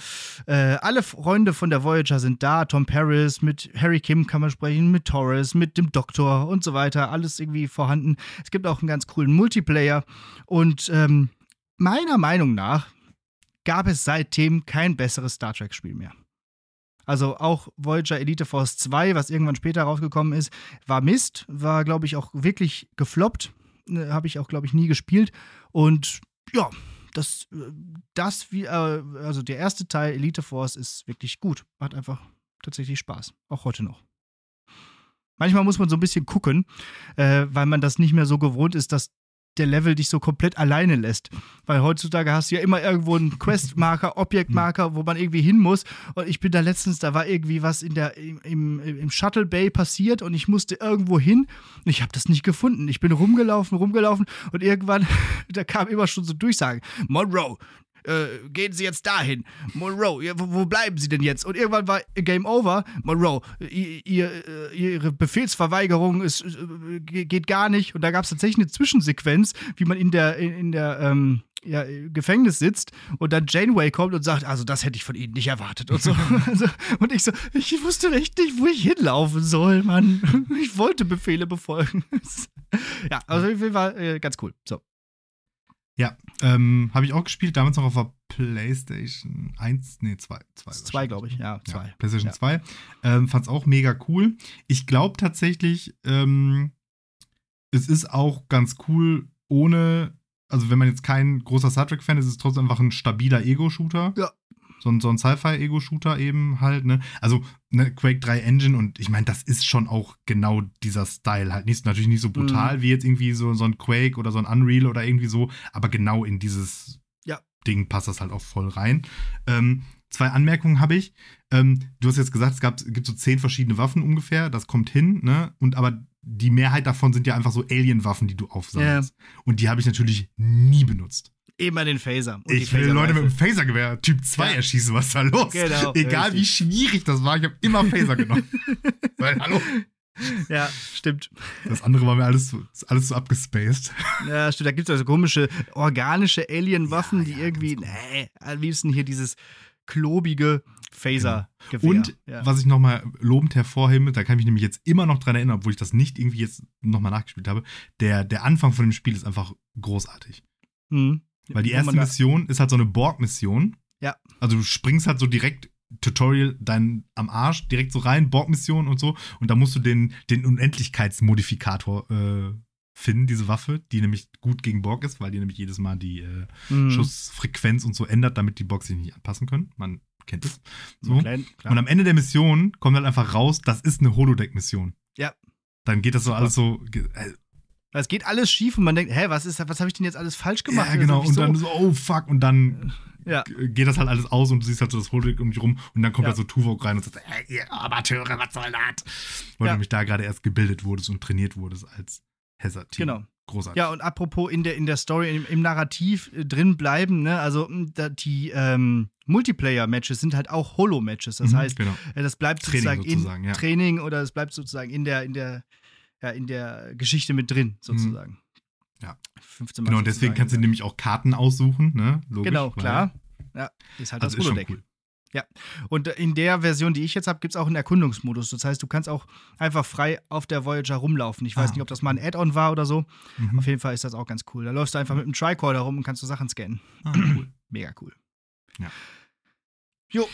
Äh, alle Freunde von der Voyager sind da. Tom Paris, mit Harry Kim kann man sprechen, mit Torres, mit dem Doktor und so weiter. Alles irgendwie vorhanden. Es gibt auch einen ganz coolen Multiplayer. Und ähm, meiner Meinung nach gab es seitdem kein besseres Star Trek-Spiel mehr. Also auch Voyager Elite Force 2, was irgendwann später rausgekommen ist, war Mist, war, glaube ich, auch wirklich gefloppt. Äh, Habe ich auch, glaube ich, nie gespielt. Und ja, das, äh, das wie, äh, also der erste Teil Elite Force ist wirklich gut. Hat einfach tatsächlich Spaß. Auch heute noch. Manchmal muss man so ein bisschen gucken, äh, weil man das nicht mehr so gewohnt ist, dass der Level dich so komplett alleine lässt. Weil heutzutage hast du ja immer irgendwo einen Questmarker, [LAUGHS] Objektmarker, wo man irgendwie hin muss. Und ich bin da letztens, da war irgendwie was in der, im, im, im Shuttle Bay passiert und ich musste irgendwo hin und ich habe das nicht gefunden. Ich bin rumgelaufen, rumgelaufen und irgendwann, [LAUGHS] da kam immer schon so Durchsagen. Monroe, äh, gehen Sie jetzt dahin. Monroe, wo, wo bleiben Sie denn jetzt? Und irgendwann war Game Over. Monroe, ihr, ihr, äh, Ihre Befehlsverweigerung ist, äh, ge- geht gar nicht. Und da gab es tatsächlich eine Zwischensequenz, wie man in der, in, in der ähm, ja, Gefängnis sitzt und dann Janeway kommt und sagt, also das hätte ich von Ihnen nicht erwartet und so. [LAUGHS] also, und ich so, ich wusste echt nicht, wo ich hinlaufen soll, Mann. Ich wollte Befehle befolgen. [LAUGHS] ja, also auf jeden Fall äh, ganz cool. So. Ja, ähm, habe ich auch gespielt, damals noch auf der PlayStation 1, nee, 2. 2, Zwei, glaube ich, ja, zwei. Ja, PlayStation Ja. 2. Ähm, Fand es auch mega cool. Ich glaube tatsächlich, ähm, es ist auch ganz cool, ohne, also wenn man jetzt kein großer Star Trek-Fan ist, ist es trotzdem einfach ein stabiler Ego-Shooter. Ja. So ein, so ein Sci-Fi-Ego-Shooter eben halt, ne? Also, ne, Quake 3 Engine und ich meine, das ist schon auch genau dieser Style halt. Nicht, natürlich nicht so brutal wie jetzt irgendwie so, so ein Quake oder so ein Unreal oder irgendwie so, aber genau in dieses Ja. Ding passt das halt auch voll rein. Ähm, zwei Anmerkungen habe ich. Ähm, du hast jetzt gesagt, es gab, gibt so zehn verschiedene Waffen ungefähr, das kommt hin, ne? Und aber die Mehrheit davon sind ja einfach so Alien-Waffen, die du aufsammelst. Und die habe ich natürlich nie benutzt. Immer den Phaser. Und ich will Leute mit dem. Phasergewehr Typ 2 Ja. erschießen, was ist da los? Genau, Egal wie richtig. schwierig das war, ich habe immer Phaser genommen. [LAUGHS] Weil, hallo? Ja, stimmt. Das andere war mir alles so, alles so abgespaced. Ja, stimmt. Da gibt es also komische organische Alien-Waffen, Ja, die ja, irgendwie, nee, am liebsten hier dieses klobige Phaser-Gewehr. Und ja. was ich nochmal lobend hervorhebe, da kann ich mich nämlich jetzt immer noch dran erinnern, obwohl ich das nicht irgendwie jetzt nochmal nachgespielt habe, der, der Anfang von dem Spiel ist einfach großartig. Hm. Weil die erste Mission ist halt so eine Borg-Mission. Ja. Also du springst halt so direkt Tutorial dein am Arsch direkt so rein, Borg-Mission und so. Und da musst du den, den Unendlichkeitsmodifikator äh, finden, diese Waffe, die nämlich gut gegen Borg ist, weil die nämlich jedes Mal die äh, Hm. Schussfrequenz und so ändert, damit die Borg sich nicht anpassen können. Man kennt es. So. Klein. Und am Ende der Mission kommt halt einfach raus, das ist eine Holodeck-Mission. Ja. Dann geht das so alles so. Äh, Es geht alles schief und man denkt, hä, was ist, was habe ich denn jetzt alles falsch gemacht? Ja, genau. Also, und dann so, oh fuck. Und dann Ja. g- geht das halt alles aus und du siehst halt so das Holodeck um dich rum. Und dann kommt Ja. halt so Tuvok rein und sagt, ey, ihr Amateure, was soll das? Weil Ja. du nämlich da gerade erst gebildet wurdest und trainiert wurdest als Hazard-Team. Genau. Großartig. Ja, und apropos in der, in der Story, im, im Narrativ äh, drin bleiben, ne? Also m, da, die ähm, Multiplayer-Matches sind halt auch Holo-Matches. Das Mhm, heißt, genau. äh, das bleibt Training sozusagen, sozusagen, in ja. Training oder es bleibt sozusagen in der, in der, ja, in der Geschichte mit drin, sozusagen. Mhm. Ja. 15 Mal Genau, und deswegen sozusagen. kannst du nämlich auch Karten aussuchen, ne? Logisch, Genau, klar. Ja, ist halt Also das Holodeck. cool. Und in der Version, die ich jetzt habe, gibt es auch einen Erkundungsmodus. Das heißt, du kannst auch einfach frei auf der Voyager rumlaufen. Ich weiß Ah, nicht, ob das mal ein Add-on war oder so. Mhm. Auf jeden Fall ist das auch ganz cool. Da läufst du einfach mit einem Tricorder rum und kannst du Sachen scannen. Ah, cool. [CLEARS THROAT] Mega cool. Ja. Jo,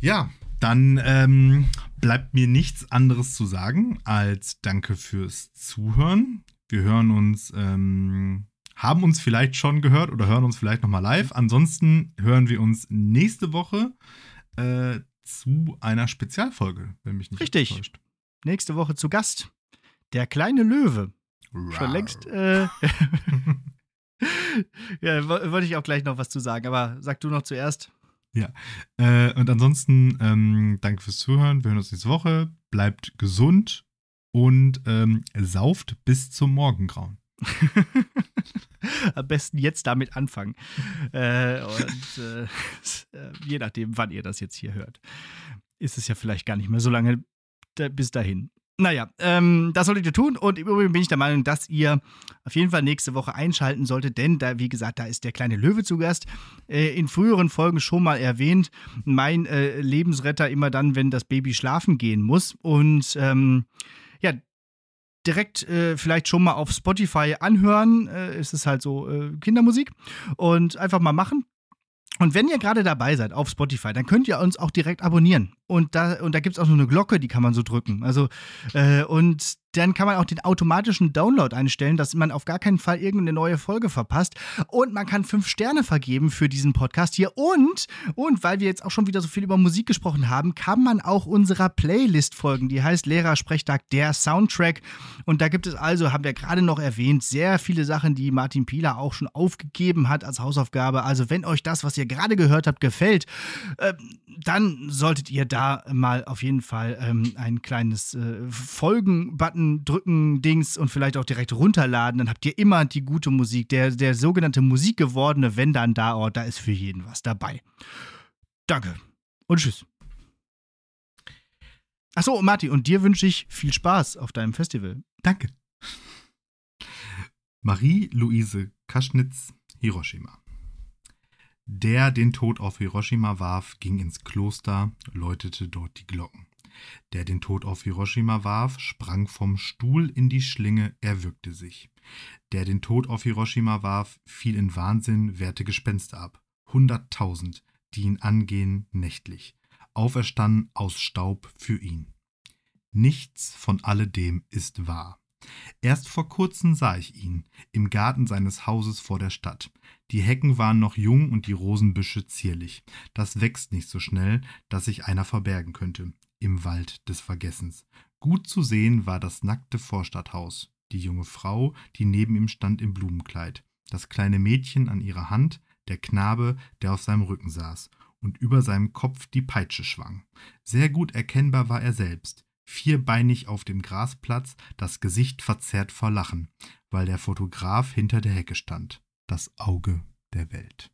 Ja, dann ähm, bleibt mir nichts anderes zu sagen als Danke fürs Zuhören. Wir hören uns, ähm, haben uns vielleicht schon gehört oder hören uns vielleicht nochmal live. Ansonsten hören wir uns nächste Woche äh, zu einer Spezialfolge, wenn mich nicht Richtig. alles täuscht. nächste Woche zu Gast. Der kleine Löwe. Schon Rar. längst. Äh, [LAUGHS] [LAUGHS] ja, wo- wollte ich auch gleich noch was zu sagen, aber sag du noch zuerst. Äh, und ansonsten ähm, danke fürs Zuhören. Wir hören uns nächste Woche. Bleibt gesund und ähm, sauft bis zum Morgengrauen. [LAUGHS] Am besten jetzt damit anfangen. Äh, und äh, [LAUGHS] äh, je nachdem, wann ihr das jetzt hier hört, ist es ja vielleicht gar nicht mehr so lange da, bis dahin. Naja, ähm, das solltet ihr tun. Und im Übrigen bin ich der Meinung, dass ihr auf jeden Fall nächste Woche einschalten solltet, denn da, wie gesagt, da ist der kleine Löwe zu Gast. Äh, in früheren Folgen schon mal erwähnt. Mein äh, Lebensretter immer dann, wenn das Baby schlafen gehen muss. Und ähm, ja, direkt äh, vielleicht schon mal auf Spotify anhören. Äh, es ist halt so äh, Kindermusik. Und einfach mal machen. Und wenn ihr gerade dabei seid auf Spotify, dann könnt ihr uns auch direkt abonnieren. Und da, und da gibt es auch so eine Glocke, die kann man so drücken. Also, äh, und dann kann man auch den automatischen Download einstellen, dass man auf gar keinen Fall irgendeine neue Folge verpasst. Und man kann fünf Sterne vergeben für diesen Podcast hier. Und, und weil wir jetzt auch schon wieder so viel über Musik gesprochen haben, kann man auch unserer Playlist folgen. Die heißt Lehrersprechtag, der Soundtrack. Und da gibt es also, haben wir gerade noch erwähnt, sehr viele Sachen, die Martin Pieler auch schon aufgegeben hat als Hausaufgabe. Also wenn euch das, was ihr gerade gehört habt, gefällt, äh, dann solltet ihr da mal auf jeden Fall ähm, ein kleines äh, Folgen-Button drücken, Dings und vielleicht auch direkt runterladen. Dann habt ihr immer die gute Musik. Der, der sogenannte musikgewordene Wenn dann da Ort, da ist für jeden was dabei. Danke und tschüss. Achso, Martin, und dir wünsche ich viel Spaß auf deinem Festival. Danke. Marie-Louise Kaschnitz, Hiroshima. Der den Tod auf Hiroshima warf, ging ins Kloster, läutete dort die Glocken. Der den Tod auf Hiroshima warf, sprang vom Stuhl in die Schlinge, erwürgte sich. Der den Tod auf Hiroshima warf, fiel in Wahnsinn, wehrte Gespenster ab. Hunderttausend, die ihn angehen, nächtlich. Auferstanden aus Staub für ihn. Nichts von alledem ist wahr. Erst vor kurzem sah ich ihn, im Garten seines Hauses vor der Stadt. Die Hecken waren noch jung und die Rosenbüsche zierlich. Das wächst nicht so schnell, dass sich einer verbergen könnte, im Wald des Vergessens. Gut zu sehen war das nackte Vorstadthaus, die junge Frau, die neben ihm stand im Blumenkleid, das kleine Mädchen an ihrer Hand, der Knabe, der auf seinem Rücken saß und über seinem Kopf die Peitsche schwang. Sehr gut erkennbar war er selbst, vierbeinig auf dem Grasplatz, das Gesicht verzerrt vor Lachen, weil der Fotograf hinter der Hecke stand, das Auge der Welt.